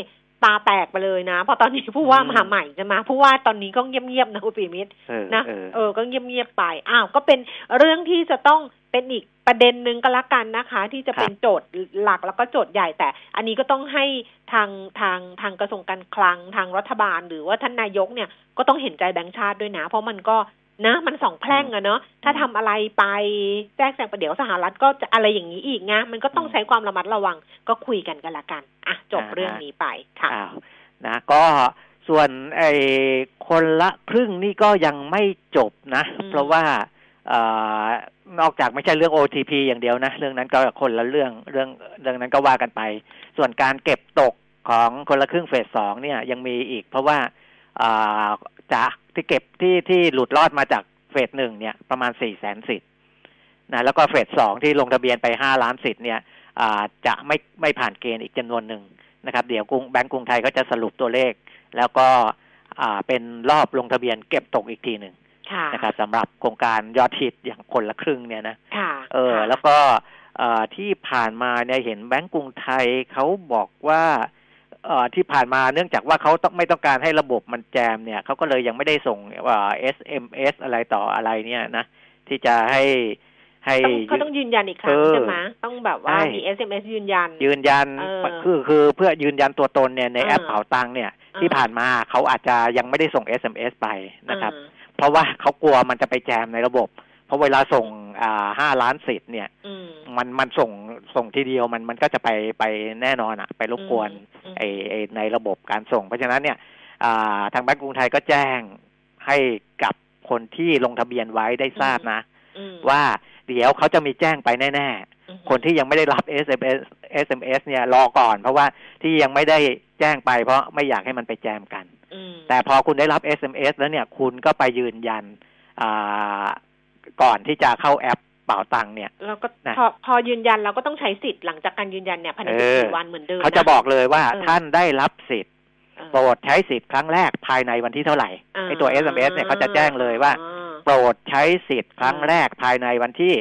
A: ตาแตกไปเลยนะเพราะตอนนี้ผู้ว่า
B: อืม
A: มาใหม่จะมาผู้ว่าตอนนี้ก็เงียบๆนะคุณปิยมิตร
B: เออ
A: นะ
B: เออ
A: เออก็เงียบๆไปอ้าวก็เป็นเรื่องที่จะต้องเป็นอีกประเด็นหนึ่งก็แล้วกันนะคะ ที่จะเป็นโจทย์หลักแล้วก็โจทย์ใหญ่แต่ อันนี้ก็ต้องให้ทางทางทางกระทรวงการคลังทางรัฐบาล หรือว่าท่านนายกเนี่ยก็ต้องเห็นใจแบงค์ชาติด้วยนะ เพราะมันก็ นะมันสองแพร่งอะเนาะถ้าทำอะไรไปแทรกแซงประเดี๋ยวสหรัฐก็จะอะไรอย่างนี้อีกไงมันก็ต้อง
B: อืม
A: ใช้ความระมัดระวังก็คุยกันกันละกันอะจบ
B: อ่า
A: เรื่องนี้ไปค่ะ
B: อ้าวนะก็ส่วนไอ้คนละครึ่งนี่ก็ยังไม่จบนะ
A: อืม
B: เพราะว่าเอ่อนอกจากไม่ใช่เรื่อง OTP อย่างเดียวนะ เรื่องนั้นก็คนละเรื่องเรื่องเรื่องนั้นก็ว่ากันไป ส่วนการเก็บตกของคนละครึ่งเฟสสองเนี่ยยังมีอีก เพราะว่าอ่าจาก ที่เก็บที่ที่หลุดรอดมาจากเฟสหนึ่งเนี่ยประมาณสี่แสนสิทธิ์นะแล้วก็เฟสสองที่ลงทะเบียนไปห้าล้านสิทธิ์เนี่ยอ่าจะไม่ไม่ผ่านเกณฑ์อีกจำนวนหนึ่งนะครับ เดี๋ยวกรุงแบงก์กรุงไทยก็จะสรุปตัวเลข แล้วก็อ่าเป็นรอบลงทะเบียนเก็บตกอีกทีหนึ่ง
A: ค่ะ
B: นะครับสำหรับโครงการยอดฮิตอย่างคนละครึ่งเนี่ยนะ
A: ค่ะ
B: เออ
A: ค่ะ
B: แล้วก็เอ่อที่ผ่านมาเนี่ยเห็นแบงก์กรุงไทยเขาบอกว่าเอ่อ ที่ผ่านมาเนื่องจากว่าเขาต้องไม่ต้องการให้ระบบมันแจมเนี่ยเขาก็เลยยังไม่ได้ส่งเอ่อ SMS อะไรต่ออะไรเนี่ยนะที่จะให้ให้
A: ต้องเขาต้องยืนยันอีกครั้ง
B: เออ
A: ใช่ไหมต้องแบบว่า
B: ใช่
A: มี SMS ยืนยัน
B: ยืนยัน
A: เออ
B: คือคือเพื่อยืนยันตัวตนเนี่ยใน
A: เออ
B: แอปเป๋าตังค์เนี่ย
A: เออ
B: ที่ผ่านมาเขาอาจจะยังไม่ได้ส่ง SMS ไปนะครับ
A: อ่า
B: เพราะว่าเขากลัวมันจะไปแจมในระบบ เพราะเวลาส่งอ่าห้าล้านสิทธิ์เนี่ย
A: อืม
B: มันมันส่งส่งทีเดียวมันมันก็จะไปไปแน่นอนอะไปรบกวน
A: อืม
B: ไอไอในระบบการส่ง เพราะฉะนั้นเนี่ยอ่าทางแบงก์กรุงไทยก็แจ้งให้กับคนที่ลงทะเบียนไว้ได้ทราบนะ
A: อืม
B: ว่าเดี๋ยวเขาจะมีแจ้งไปแน่
A: อืม
B: ๆคนที่ยังไม่ได้รับ SMS SMS เนี่ยรอก่อน เพราะว่าที่ยังไม่ได้แจ้งไปเพราะไม่อยากให้มันไปแจมกัน
A: อืม
B: แต่พอคุณได้รับ SMS แล้วเนี่ย คุณก็ไปยืนยันอ่า ก่อนที่จะเข้าแอปเป่าตังค์เนี่ย
A: แล้วก็
B: นะ
A: พอพอยืนยันเราก็ต้องใช้สิทธิ์หลังจากการยืนยันเนี่ยภายใน
B: เออ
A: 14วันเหมือนเดิม
B: เขาจะบอกเลยว่า
A: เออ
B: ท่านได้รับสิทธิ์
A: เออ
B: โปรดใช้สิทธิ์ครั้งแรกภายในวันที่เท่าไหร่ไอตัว SMS เนี่ยเขาจะแจ้งเลยว่า
A: อ่า
B: โปรดใช้สิทธิ์ครั้งแรกภายในวันที่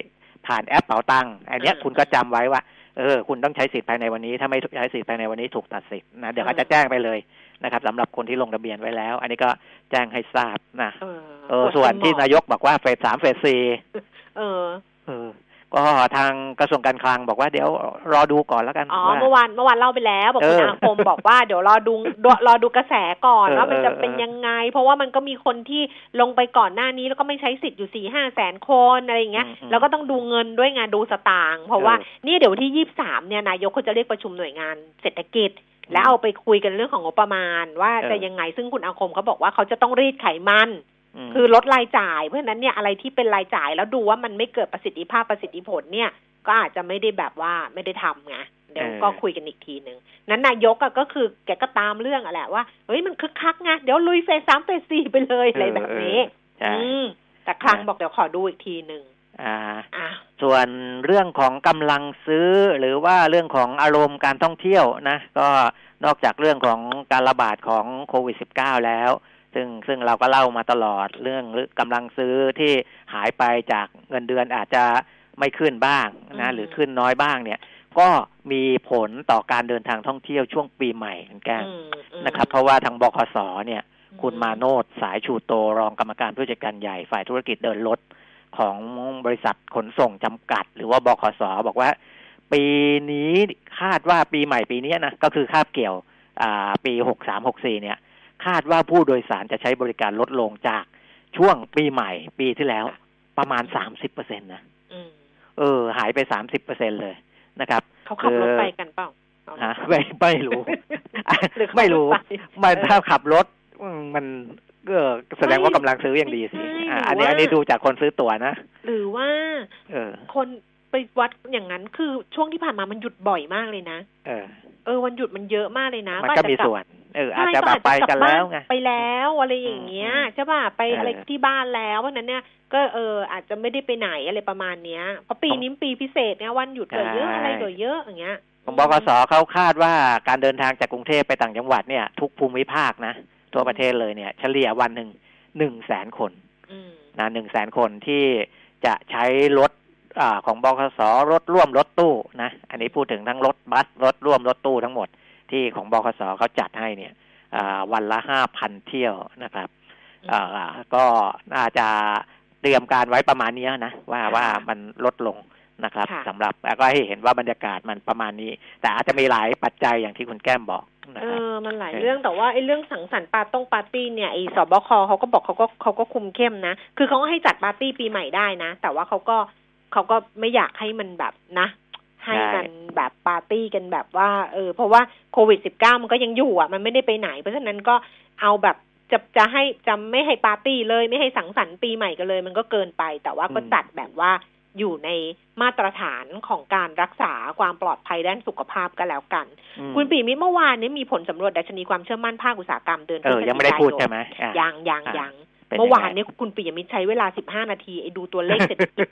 B: ผ่านแอปเป๋าตังค์อันเนี้ย
A: อืม
B: คุณก็จำไว้ว่าเออ คุณต้องใช้สิทธิ์ภายในวันนี้ ถ้าไม่ใช้สิทธิ์ภายในวันนี้ถูกตัดสิทธิ์นะ เดี๋ยว
A: อืม
B: เขาจะแจ้งไปเลยนะครับสำหรับคนที่ลงทะเบียนไว้แล้ว อันนี้ก็แจ้งให้ทราบนะ
A: เออ
B: เออ
A: ปด
B: ส่วนที่
A: สมอง
B: นายกบอกว่าเฟสสามเฟสสี่
A: เออ
B: เออ ก็ทางกระทรวงการคลังบอกว่าเดี๋ยวรอดูก่อนแล้วกัน
A: อ๋อ
B: ว่า
A: เมื่อวานเมื่อวานเล่าไปแล้วบอกคุณ
B: เออ
A: อาคมบอกว่าเดี๋ยวรอดูรอรอดูกระแสก่อน
B: เออ
A: ว่ามันจะ
B: เออ
A: เป็นยังไง เพราะว่ามันก็มีคนที่ลงไปก่อนหน้านี้แล้วก็ไม่ใช้สิทธิ์อยู่สี่ห้าแสนคนอะไรอย่างเงี้ย
B: อืมอืม
A: แล้วก็ต้องดูเงินด้วยไงานดูสตางค์เพราะว่า
B: เออ
A: นี่เดี๋ยววันที่ยี่สามเนี่ยนายกเขาจะเรียกประชุมหน่วยงานเศรษฐกิจแล้วเอาไปคุยกันเรื่องของงบประมาณ ว่า
B: เออ
A: จะยังไงซึ่งคุณอาคมเขาบอกว่าเขาจะต้องรีดไขมัน
B: ม
A: คือลดรายจ่ายเพราะฉะนั้นเนี่ยอะไรที่เป็นรายจ่ายแล้วดูว่ามันไม่เกิดประสิทธิภาพประสิทธิผลเนี่ย ก็อาจจะไม่ได้แบบว่าไม่ได้ทำไงเดี๋ยว
B: เออ
A: ก็คุยกันอีกทีหนึ่งนั้นนายกอะก็คือแกก็ตามเรื่องอะแหละว่าเฮ้ยมันคึกคักไงเดี๋ยวลุยเฟสสามเฟสสี่ไปเลยอะไรแบบนี้
B: ใช่
A: อืมแต่ครั้ง
B: นะ
A: บอกเดี๋ยวขอดูอีกทีหนึ่ง
B: อ่า
A: อะ
B: ส่วนเรื่องของกำลังซื้อหรือว่าเรื่องของอารมณ์การท่องเที่ยวนะ ก็นอกจากเรื่องของการระบาดของโควิด -19 แล้ว ซึ่งซึ่งเราก็เล่ามาตลอดเรื่องกำลังซื้อที่หายไปจากเงินเดือนอาจจะไม่ขึ้นบ้างนะหรือขึ้นน้อยบ้างเนี่ย ก็มีผลต่อการเดินทางท่องเที่ยวช่วงปีใหม่เหมือนกัน
A: อืมอืม
B: นะครับ เพราะว่าทางบคสเนี่ย คุณมาโนดสายชูโตรองกรรมการผู้จัดการใหญ่ฝ่ายธุรกิจเดินรถของบริษัทขนส่งจำกัด หรือว่าบขสบอกว่า ปีนี้คาดว่าปีใหม่ปีนี้นะก็คือคาบเกี่ยว อ่า ปีหกสามหกสี่เนี่ย คาดว่าผู้โดยสารจะใช้บริการลดลงจากช่วงปีใหม่ปีที่แล้วประมาณสามสิบเปอร์เซ็นตนะ
A: อืม
B: เออ หายไปสามสิบเปอร์เซ็นเลยนะครับ
A: เขาขับรถ
B: เออ
A: ไปกันเปล่าเอา
B: ฮะไม่ไม่รู้
A: หรือเขา
B: ไม่รู้
A: ไป
B: มัน
A: เออ
B: ถ้าขับรถอืมมันเออแสดงว่ากำลังซื้ออย่างดีสิ
A: ไม่
B: อ่า
A: หรืออั
B: อันนี้
A: ว่า
B: อันนี้ดูจากคนซื้อตั๋วนะ
A: หรือว่า
B: เออ
A: คน ไปวัดอย่างนั้นคือช่วงที่ผ่านมามันหยุดบ่อยมากเลยนะ
B: เออ
A: เออวันหยุดมันเยอะมากเลยนะ
B: มันก็
A: อาจจะ
B: มี
A: ลับ
B: ส่วนเอออาจ
A: ใช่
B: จะแบบไปกันแล้วไง
A: ไปแล้วอะไรอย่างเงี้ย
B: อืม
A: ใช่ป่ะไป
B: เอออ
A: อะไรที่บ้านแล้วเพราะฉะนั้นเนี่ย ก็เอออาจจะไม่ได้ไปไหนอะไรประมาณเนี้ยเพราะปีนี้ปีพิเศษเนี่ยวันหยุดเหลือเยอะ
B: ใช่
A: อะไรเหลือเยอะอย่างเงี้ย
B: ของบกสเขาคาดว่าการเดินทางจากกรุงเทพไปต่างจังหวัดเนี่ย ทุกภูมิภาคนะทั่วประเทศเลยเนี่ย เฉลี่ยวันหนึ่งหนึ่งแสนคน
A: อืม
B: นะหนึ่งแสนคนที่จะใช้รถ อ่าของบกสรถร่วมรถตู้นะ อันนี้พูดถึงทั้งรถบัสรถร่วมรถตู้ทั้งหมดที่ของบกสเขาจัดให้เนี่ยอ่าวันละห้าพันเที่ยวนะครับอ่าก็น่าจะเตรียมการไว้ประมาณเนี้ยนะว่า
A: ค่ะ
B: ว่ามันลดลงนะครับ
A: ค่ะ
B: สำหรับแล้วก็ให้เห็นว่าบรรยากาศมันประมาณนี้ แต่อาจจะมีหลายปัจจัยอย่างที่คุณแก้มบอกนะ
A: เอ
B: ครับ
A: อมันหลาย
B: เออ
A: เรื่องแต่ว่าไอ้เรื่องสังสรรค์ปาร์ต้งปาร์ตี้เนี่ยไอ้ศบคเขาก็บอกเขาก็เขาก็คุมเข้มนะ คือเขาก็ให้จัดปาร์ตี้ปีใหม่ได้นะ แต่ว่าเขาก็ เขาก็ไม่อยากให้มันแบบนะ ให้มันแบบปาร์ตี้กันแบบว่า เออ เพราะว่าโควิดสิบเก้ามันก็ยังอยู่อะ มันไม่ได้ไปไหน เพราะฉะนั้นก็เอาแบบจะจะให้จะไม่ให้ปาร์ตี้เลยไม่ให้สังสรรค์ปีใหม่กันเลย มันก็เกินไป แต่ว่าก็
B: อืม
A: จัดแบบว่าอยู่ในมาตรฐานของการรักษาความปลอดภัยด้านสุขภาพก็แล้วกัน
B: อืม
A: คุณปีมิตรเมื่อวานนี้มีผลสำรวจดัชนีความเชื่อมั่นภาคอุตสาหกรรมเดือน
B: เออยังไม่ได้พูดใช่ไหมอะ
A: ยังยัง
B: อะ
A: ยัง
B: ป็
A: เมื่อวาน
B: ยังไง
A: นี้คุณปียมิตรใช้เวลา15นาทีไอ้ดูตัวเลขเศรษฐกิจ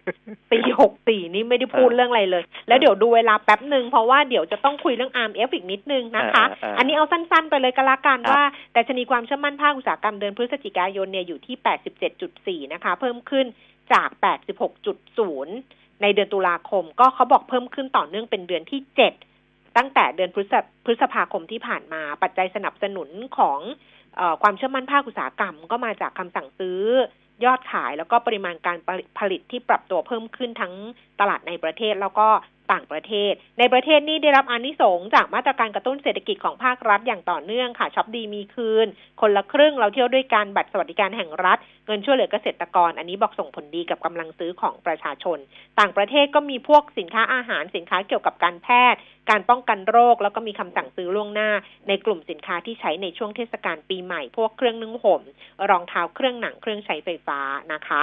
A: ปีหกสี่นี่ไม่ได้พูด
B: เออ
A: เรื่องอะไรเลย แล้วเดี๋ยวดูเวลาแป๊บหนึ่งเพราะว่าเดี๋ยวจะต้องคุยเรื่อง RMF อีกนิดนึงนะคะ
B: เออเออเอออั
A: อันนี้เอาสั้นๆไปเลยก็แล้วกัน
B: ครับ
A: ว่าดัชนีความเชื่อมั่นภาคอุตสาหกรรมเดือนพฤศจิกายนเนี่ยอยู่ที่87.4นะคะ เพิ่มขึ้นจาก86.0ในเดือนตุลาคม ก็เขาบอกเพิ่มขึ้นต่อเนื่องเป็นเดือนที่7ตั้งแต่เดือนพฤษพฤษภาคมที่ผ่านมาปัจจัยสนับสนุนของเออ ความเชื่อมั่นภาคอุตสาหกรรม ก็มาจากคำสั่งซื้อยอดขายแล้วก็ปริมาณการผลิตที่ปรับตัวเพิ่มขึ้นทั้งตลาดในประเทศ แล้วก็ ต่างประเทศ ในประเทศนี่ได้รับอานิสงจากมาตรการกระตุ้นเศรษฐกิจของภาครัฐอย่างต่อเนื่องค่ะช็อปดีมีคืน คนละครึ่งเราเที่ยวด้วยกันบัตรสวัสดิการแห่งรัฐ เงินช่วยเหลือเกษตรกร อันนี้บอกส่งผลดีกับกำลังซื้อของประชาชน ต่างประเทศก็มีพวกสินค้าอาหารสินค้าเกี่ยวกับการแพทย์ การป้องกันโรค แล้วก็มีคำสั่งซื้อล่วงหน้า ในกลุ่มสินค้าที่ใช้ในช่วงเทศกาลปีใหม่ พวกเครื่องนึ่งห่มรองเท้าเครื่องหนังเครื่องใช้ไฟฟ้านะคะ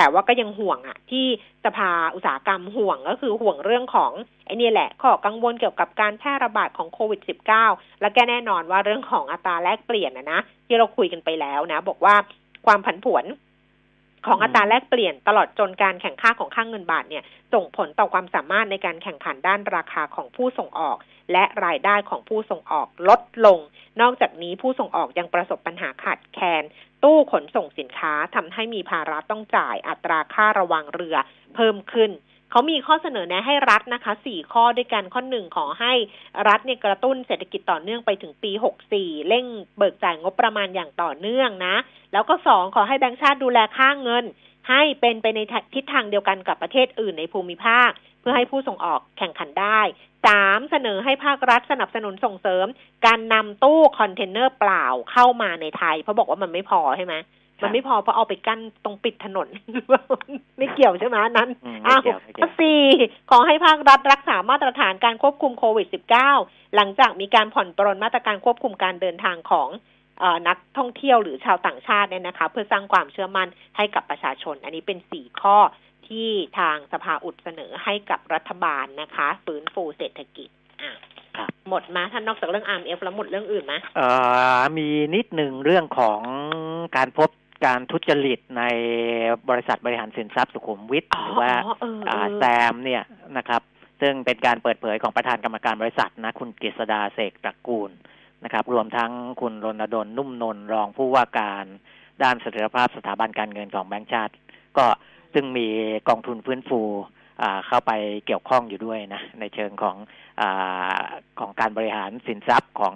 A: แต่ว่าก็ยังห่วงอะที่สภาอุตสาหกรรมห่วงก็คือห่วงเรื่องของไอ้นี่แหละข้อกังวลเกี่ยวกับการแพร่ระบาดของโควิด -19 และแกแน่นอนว่าเรื่องของอัตราแลกเปลี่ยนนะนะที่เราคุยกันไปแล้วนะ บอกว่าความผันผวนของอัตราแลกเปลี่ยนตลอดจนการแข่งข้าของค่างเงินบาทเนี่ย ส่งผลต่อความสามารถในการแข่งขันด้านราคาของผู้ส่งออก และรายได้ของผู้ส่งออกลดลง นอกจากนี้ผู้ส่งออกยังประสบปัญหาขาดแคลนตู้ขนส่งสินค้าทำให้มีภาระต้องจ่ายอัตราค่าระวังเรือเพิ่มขึ้นเขามีข้อเสนอแนะให้รัฐนะคะสี่ข้อด้วยกัน ข้อหนึ่งขอให้รัฐเนี่ยกระตุ้นเศรษฐกิจต่อเนื่องไปถึงปีหกสี่เร่งเบิกจ่ายงบประมาณอย่างต่อเนื่องนะ แล้วก็สองขอให้แบงก์ชาติดูแลค่าเงิน ให้เป็นไปในทิศทางเดียวกันกับประเทศอื่นในภูมิภาค เพื่อให้ผู้ส่งออกแข่งขันได้สามเสนอให้ภาครัฐสนับสนุนส่งเสริม การนำตู้คอนเทนเนอร์เปล่าเข้ามาในไทย เพราะบอกว่ามันไม่พอใช่ไหมมันไม่พอเพราะเอาไปกั้นตรงปิดถนน ไม่เกี่ยวใช่ไหมนั้น
B: อืม
A: อ้าว
B: ไม่เกี่ยวไม่เกี่
A: ข้
B: ย
A: อ
B: ว
A: สี่ขอให้ภาครัฐรักษามาตรฐานการควบคุมโควิด -19 หลังจากมีการผ่อนปรนมาตรการควบคุมการเดินทางของเออ นักท่องเที่ยวหรือชาวต่างชาติเนี่ยนะคะ เพื่อสร้างความเชื่อมั่นให้กับประชาชน อันนี้เป็นสี่ข้อที่ทางสภาอุดเสนอให้กับรัฐบาลนะคะ ฟื้นฟูเศรษฐกิจอะ
B: ครับ
A: หมดมาท่านนอกจากเรื่อง RMF แล้วหมดเรื่องอื่นไหม
B: เอ่อมีนิดหนึ่งเรื่องของการพบการทุจริตในบริษัทบริหารสินทรัพย์สุขุมวิทหรือว่า
A: เออเอ
B: อ่า
A: อ
B: แซมเนี่ยนะครับ ซึ่งเป็นการเปิดเผยของประธานกรรมการบริษัทนะคุณกฤษดาเสกตระกูล นะครับ รวมทั้งคุณรณดลนุ่มนนท์รองผู้ว่าการด้านเสถียรภาพสถาบันการเงินของแบงก์ชาติ ก็ซึ่งมีกองทุนฟื้นฟูอ่าเข้าไปเกี่ยวข้องอยู่ด้วยนะในเชิงของอาของการบริหารสินทรัพย์ของ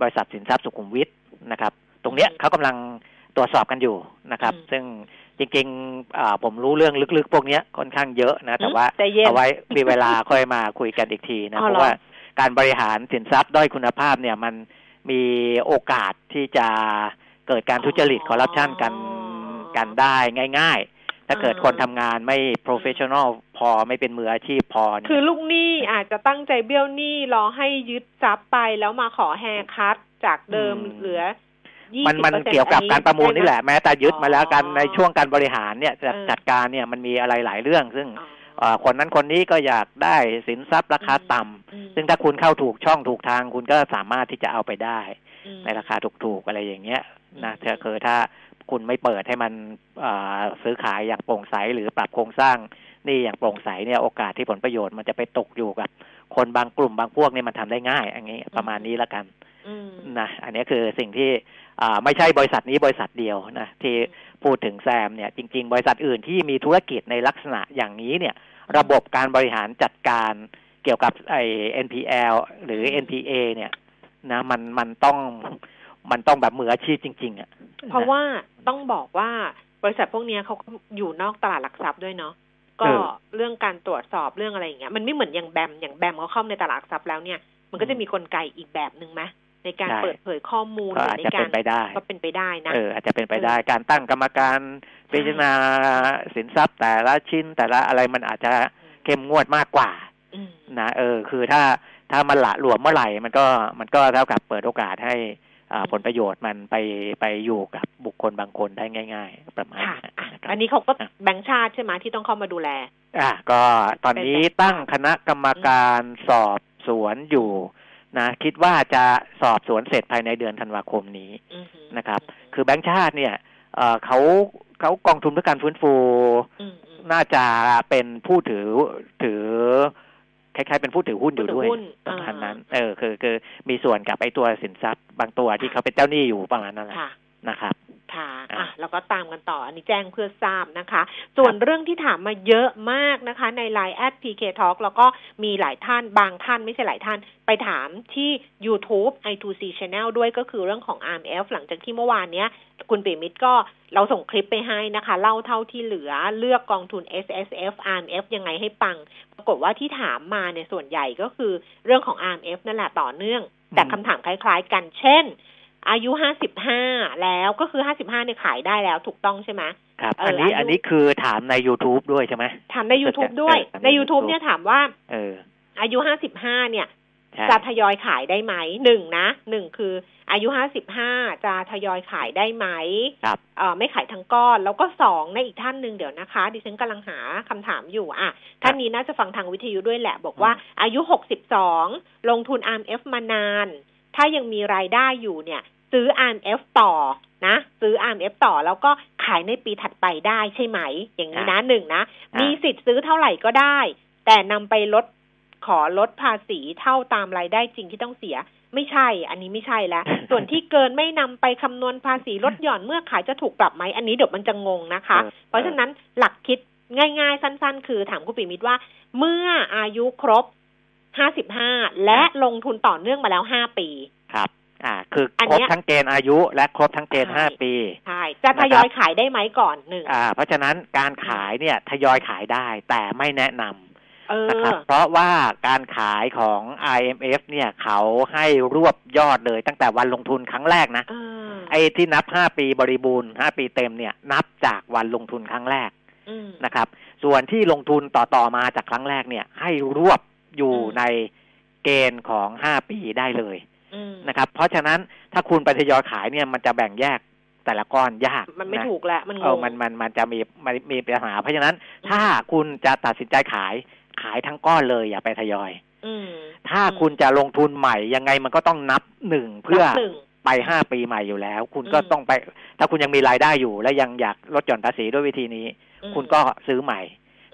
B: บริษัทสินทรัพย์สุขุมวิทนะครับ ตรงเนี้ย
A: อืม
B: เขากำลังตรวจสอบกันอยู่นะครับ
A: อืม
B: ซึ่งจริงๆอ่าผมรู้เรื่องลึกๆ พวกเนี้ยค่อนข้างเยอะนะ แต่ว่า
A: ใจเย็น
B: เอาไว้มีเวลาค่อยมาคุยกันอีกทีนะ
A: อ๋อ
B: เพ
A: เหรอ
B: ราะว่า การบริหารสินทรัพย์ด้อยคุณภาพเนี่ยมันมีโอกาสที่จะเกิดการทุจริตคอร์รัปชันกันกันได้ง่าย ๆ ถ้าเกิดคนทำงานไม่ professional พอไม่เป็นมืออาชีพพอเนี่ย
A: คือลูกหนี้อาจจะตั้งใจเบี้ยวหนี้รอให้ยึดทรัพย์ไปแล้วมาขอ haircut จากเดิม
B: อืม
A: เหลือยี่
B: มัน
A: สิบ
B: มัน
A: เปอร์เซ็นต์
B: เกี่ยวกับการประมูลนี่แหละแม้แต่ยึดมาแล้วกัน
A: อ๋อ
B: ในช่วงการบริหารเนี่ยจัด
A: เออ
B: จัดการเนี่ยมันมีอะไรหลายเรื่องซึ่ง
A: อ๋อ
B: เอ่อ คนนั้นคนนี้ก็อยากได้สินทรัพย์ราคาต่ำ
A: อืม
B: ซึ่งถ้าคุณเข้าถูกช่องถูกทาง คุณก็สามารถที่จะเอาไปได้
A: อืม
B: ในราคาถูกๆอะไรอย่างเงี้ยนะ
A: อืม
B: ถ้าคือถ้าคุณไม่เปิดให้มันเอ่อซื้อขายอย่างโปร่งใสหรือปรับโครงสร้างหนี่อย่างโปร่งใสเนี่ยโอกาสที่ผลประโยชน์มันจะไปตกอยู่กับ คนบางกลุ่มบางพวกเนี่ยมันทำได้ง่าย อันนี้ประมาณนี้ละกัน
A: อืม
B: นะอันนี้คือสิ่งที่อ่า ไม่ใช่บริษัทนี้บริษัทเดียวนะที่พูดถึงแซมเนี่ยจริง ๆ บริษัทอื่นที่มีธุรกิจในลักษณะอย่างนี้เนี่ย ระบบการบริหารจัดการเกี่ยวกับไอ้ NPL หรือ NPA เนี่ยนะมันมันต้องมันต้องแบบมืออาชีพจริง ๆอะ
A: เพราะว่าต้องบอกว่าบริษัทพวกเนี้ยเขาก็อยู่นอกตลาดหลักทรัพย์ด้วยเนาะก็
B: เออ
A: เรื่องการตรวจสอบเรื่องอะไรอย่างเงี้ยมันไม่เหมือนอย่างแบมอย่างแบมเขาเข้าในตลาดหลักทรัพย์แล้วเนี่ย มันก็จะมีกลไกอีกแบบหนึ่งไหม ในการ
B: ใช่
A: เปิดเผยข้อมูล
B: ก็
A: หรือ
B: อาจ
A: ใน
B: จะ
A: กา
B: เป็
A: ร
B: นไปได้
A: ก็เป็นไปได้นะ
B: เอออาจจะเป็นไปได้การตั้งกรรมการพิจารณาสินทรัพย์ แต่ละชิ้นแต่ละอะไรมันอาจจะเข้มงวดมากกว่า
A: อืม
B: นะเออ คือถ้าถ้ามันละหลวมเมื่อไหร่มันก็มันก็เท่ากับเปิดโอกาสให้อ่าผลประโยชน์มันไปไปอยู่กับบุคคลบางคนได้ง่าย ๆ ประมาณ
A: ค่ะ
B: นั้น
A: อะ
B: นะครับ
A: อันนี้เขาก็
B: อะ
A: แบงค์ชาติใช่ไหมที่ต้องเข้ามาดูแล
B: อะก็ตอนนี้ตั้งคณะกรรมการสอบสวนอยู่ นะคิดว่าจะสอบสวนเสร็จภายในเดือนธันวาคมนี้
A: อือหือ
B: นะครับ คือแบงค์ชาติเนี่ยเอ่อเขาเขากองทุนเพื่อการฟื้นฟู
A: อืมอืม
B: น่าจะเป็นผู้ถือถือคล้ายๆเป็นผู้ถือหุ้นอยู่ด้วย
A: ผู้ถือหุ้น
B: ประมาณ
A: อ่า
B: นั้น เออคือคือมีส่วนกับไอ้ตัวสินทรัพย์บางตัวที่เขาเป็นเจ้าหนี้อยู่ประมาณนั้นแหละ
A: ค่ะ
B: นะครับ
A: ค่ะ
B: อะ
A: อะแล้วก็ตามกันต่อ อันนี้แจ้งเพื่อทราบนะคะ ส่วนเรื่องที่ถามมาเยอะมากนะคะ ใน Line แอด PK Talk แล้วก็มีหลายท่านบางท่านไม่ใช่หลายท่าน ไปถามที่ YouTube i2c Channel ด้วยก็คือเรื่องของ RMF หลังจากที่เมื่อวานเนี้ย คุณปิยมิตรก็เราส่งคลิปไปให้นะคะ เล่าเท่าที่เหลือเลือกกองทุน S S F R M F ยังไงให้ปัง ปรากฏว่าที่ถามมาเนี่ยส่วนใหญ่ก็คือเรื่องของ R M F นั่นแหละต่อเนื่อง แต่
B: อืม
A: คำถามคล้ายๆกัน เช่น อายุห้าสิบห้าแล้วก็คือห้าสิบห้าเนี่ยขายได้แล้วถูกต้องใช่ไหม
B: ครับ
A: เอออั
B: อันนี้
A: อายุ
B: อันนี้คือถามใน YouTube ด้วยใช่ไหม
A: ถามใน YouTube ด้วย
B: เออถาม
A: ใน
B: ใน
A: YouTube
B: YouTube
A: เนี่ยถามว่า
B: เออ
A: อายุห้าสิบห้าเนี่ย
B: ใช่
A: จะทยอยขายได้ไหมหนึ่งนะหนึ่งคือ อายุห้าสิบห้าจะทยอยขายได้ไหม
B: ครับ
A: เอ่อไม่ขายทั้งก้อน แล้วก็สองในอีกท่านหนึ่งเดี๋ยวนะคะ ดิฉันกำลังหาคำถามอยู่อะท่านนี้น่าจะฟังทางวิทยุด้วยแหละ บอกว่าอายุหกสิบสองลงทุน RMF มานาน ถ้ายังมีรายได้อยู่เนี่ย ซื้อ RMF ต่อนะ ซื้อ RMF ต่อแล้วก็ขายในปีถัดไปได้ใช่ไหม อย่างนี้นะหนึ่งนะ
B: อ่ามี
A: มีสิทธิ์ซื้อเท่าไหร่ก็ได้ แต่นำไปลดขอลดภาษีเท่าตามรายได้จริงที่ต้องเสียไม่ใช่ อันนี้ไม่ใช่แล้ว ส่วนที่เกินไม่นำไปคำนวณภาษีลดหย่อนเมื่อขายจะถูกปรับไหม อันนี้เดี๋ยวมันจะงงนะคะ
B: เออ
A: เพราะฉะนั้นหลักคิดง่ายๆ สั้น ๆ คือถามคุณปิมิตรว่า เมื่ออายุครบ 55และลงทุนต่อเนื่องมาแล้ว5ปี
B: ครับ อ่า คือ
A: อัน
B: ครบ
A: เนี้ย
B: ทั้งเกณฑ์อายุและครบทั้งเกณฑ์
A: ใช่
B: ห้าปี
A: ใช่ จะทยอยขายได้ไหมก่อนหนึ่ง
B: อ่า เพราะฉะนั้นการขายเนี่ยทยอยขายได้แต่ไม่แนะนำ
A: เอ
B: นะครับ
A: อ
B: เพราะว่าการขายของ IMF เนี่ยเขาให้รวบยอดเลยตั้งแต่วันลงทุนครั้งแรกนะ
A: เออ
B: ไอ้ที่นับ5ปีบริบูรณ์5ปีเต็มเนี่ยนับจากวันลงทุนครั้งแรก
A: อืม
B: นะครับ ส่วนที่ลงทุนต่อๆมาจากครั้งแรกเนี่ย ให้รวบ อยู่
A: อืม
B: ในเกณฑ์ของ5ปีได้เลย
A: อืม
B: นะครับ เพราะฉะนั้นถ้าคุณไปทยอยขายเนี่ยมันจะแบ่งแยกแต่ละก้อนยาก
A: มันไม่ะถูกแล้วมันง
B: เอองมันมันมันจะมีมันมีปัญหาเพราะฉะนั้น ถ้าคุณจะตัดสินใจขายขายทั้งก้อนเลยอย่าไปทยอย
A: อืม
B: ถ้าคุณจะลงทุนใหม่ยังไงมันก็ต้องนับหนึ่งเพื่อ
A: นับหนึ่ง
B: ไปห้าปีใหม่อยู่แล้ว คุณก็
A: อืม
B: ต้องไป ถ้าคุณยังมีรายได้อยู่ และยังอยากลดหย่อนภาษีด้วยวิธีนี้
A: อืม
B: คุณก็ซื้อใหม่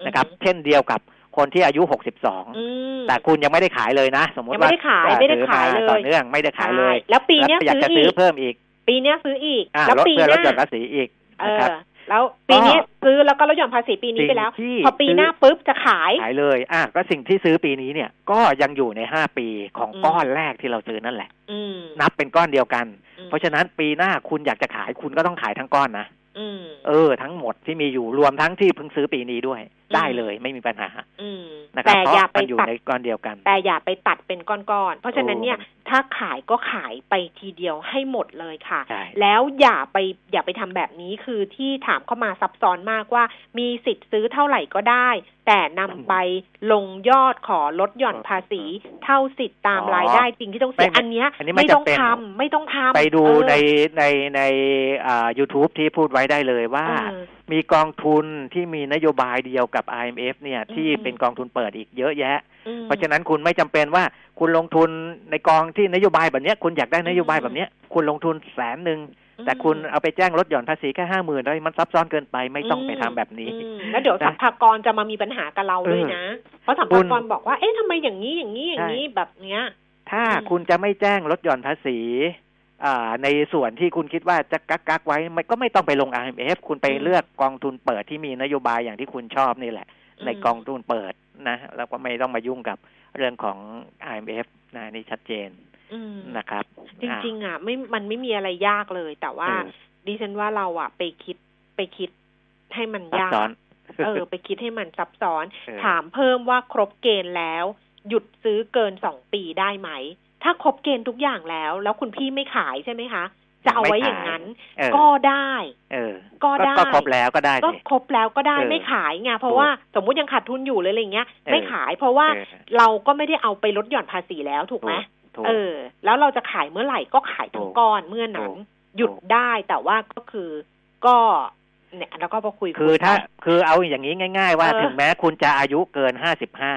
B: นะครับ
A: อืม
B: เช่นเดียวกับ คนที่อายุหกสิบสอง
A: อืม
B: แต่คุณยังไม่ได้ขายเลยนะ สมมติ
A: ยังไม่
B: ว่า
A: ได้ขาย
B: อ่อ
A: ไม่ได้
B: ถือ
A: ขาย
B: ม
A: เลย
B: ต่อเนื่องไม่ได้ขายเลย
A: ใช่แล้วปีเนี้ย
B: แล้วอยาก
A: ซื้อ
B: จะ
A: อี
B: ซื้อกเพิ่มอีก
A: ปีเนี้ยซื้ออีก
B: อ่า
A: แล้ว
B: ลด
A: ปี
B: เพื่อ
A: ห
B: ล
A: น้า
B: ดหย่อนภาษีอีก
A: เอ
B: นะครับ
A: อแล้วปีนี้ซื้อแล้วก็ลดหย่อนภาษีปีนี้ไปแล้ว
B: สิ่งที่
A: พอปีหน้าปุ๊บจะขาย
B: ขายเลยอะก็สิ่งที่ซื้อปีนี้เนี่ยก็ยังอยู่ในห้าปีของ
A: อืม
B: ก้อนแรกที่เราซื้อนั่นแหละ
A: อืม
B: นับเป็นก้อนเดียวกัน
A: อืม
B: เพราะฉะนั้นปีหน้าคุณอยากจะขายคุณก็ต้องขายทั้งก้อนนะ
A: อืม
B: เออ ทั้งหมดที่มีอยู่รวมทั้งที่เพิ่งซื้อปีนี้ด้วย
A: อืม
B: ได้เลยไม่มีปัญหา
A: อืม
B: นะครับ
A: แต่
B: เพราะ
A: อย่าไป
B: มันอยู่
A: ตัด
B: ในก้อนเดียวกัน
A: แต่อย่าไปตัดเป็นก้อนๆ เพราะฉะนั้นเนี่ย
B: โอ้
A: ถ้าขายก็ขายไปทีเดียวให้หมดเลยค่ะ
B: ใช่
A: แล้วอย่าไปอย่าไปทำแบบนี้คือที่ถามเข้ามาซับซ้อนมากว่า มีสิทธิ์ซื้อเท่าไหร่ก็ได้ แต่นำไปลงยอดขอลดหย่อนภาษี เท่าสิทธิ์ตามรายได้จริงที่ต้องเสีย
B: ไม่
A: อันเนี้ย
B: อันนี้ไม่
A: ไม่ต้อง
B: จำเป็น
A: ทำไม่ต้องทำ
B: ไปดู
A: เออ
B: ในในในอ่า YouTube ที่พูดไว้ได้เลยว่า
A: เออ
B: มีกองทุนที่มีนโยบายเดียวกับ IMF เนี่ยที่
A: อืม
B: เป็นกองทุนเปิดอีกเยอะแยะ
A: อืม
B: เพราะฉะนั้นคุณไม่จำเป็นว่าคุณลงทุนในกองที่นโยบายแบบเนี้ยคุณอยากได้นโยบายแบบเนี้ยคุณลงทุนแสนหนึ่งแต่คุณเอาไปแจ้งลดหย่อนภาษีแค่ห้าหมื่นแล้วมันซับซ้อนเกินไปไม่ต้องไปทำแบบนี้
A: อืมแล้วเดี๋ยว
B: นะ
A: สัมภากรจะมามีปัญหากับเราด้วยนะ เพราะสัมภากรบอกว่าเอ๊ะทำไมอย่างนี้อย่างนี้อย่างนี้แบบเนี้ย
B: ถ้า
A: อืม
B: คุณจะไม่แจ้งลดหย่อนภาษีอ่า ในส่วนที่คุณคิดว่าจะกักกักๆไว้มันก็ไม่ต้องไปลง IMF คุณไปเลือกกองทุนเปิดที่มีนโยบายอย่างที่คุณชอบนี่แหละ ในกองทุนเปิดนะแล้วก็ไม่ต้องมายุ่งกับเรื่องของ IMF นะนี่ชัดเจน
A: อืม
B: นะครับ
A: จริงๆอะไม่มันไม่มีอะไรยากเลย แต่ว่า
B: อ่า
A: ดิฉันว่าเราอะไปคิดไปคิดให้มัน
B: ซับ
A: ยาก
B: ซ้อน
A: เออ ไปคิดให้มันซับซ้อน
B: เออ
A: ถามเพิ่มว่าครบเกณฑ์แล้ว หยุดซื้อเกินสองปีได้ไหม ถ้าครบเกณฑ์ทุกอย่างแล้ว แล้วคุณพี่ไม่ขายใช่ไหมคะ จะเอาไว้อย่างนั้น
B: เออ
A: ก็ได้
B: เออ
A: ก็ได้
B: ก็ครบแล้วก็ได้
A: ก็
B: สิ
A: ครบแล้วก็ได้
B: เออ
A: ไม่ขายไงเพราะว่าสมมุติยังขาดทุนอยู่เลยอะไรเงี้ย
B: เออ
A: ไม่ขายเพราะว่า
B: เออ
A: เราก็ไม่ได้เอาไปลดหย่อนภาษีแล้วถูกไหม
B: ถูก
A: เออ แล้วเราจะขายเมื่อไหร่ก็ขายทั้งก้อนเมื่อนั้น
B: ถูก
A: หยุดได้แต่ว่าก็คือก็เนี่ยแล้วก็พอคุย
B: คือถ้า
A: ไป
B: คือเอาอย่างนี้ง่าย ๆ ว่า
A: เออ
B: ถึงแม้คุณจะอายุเกินห้าสิบห้า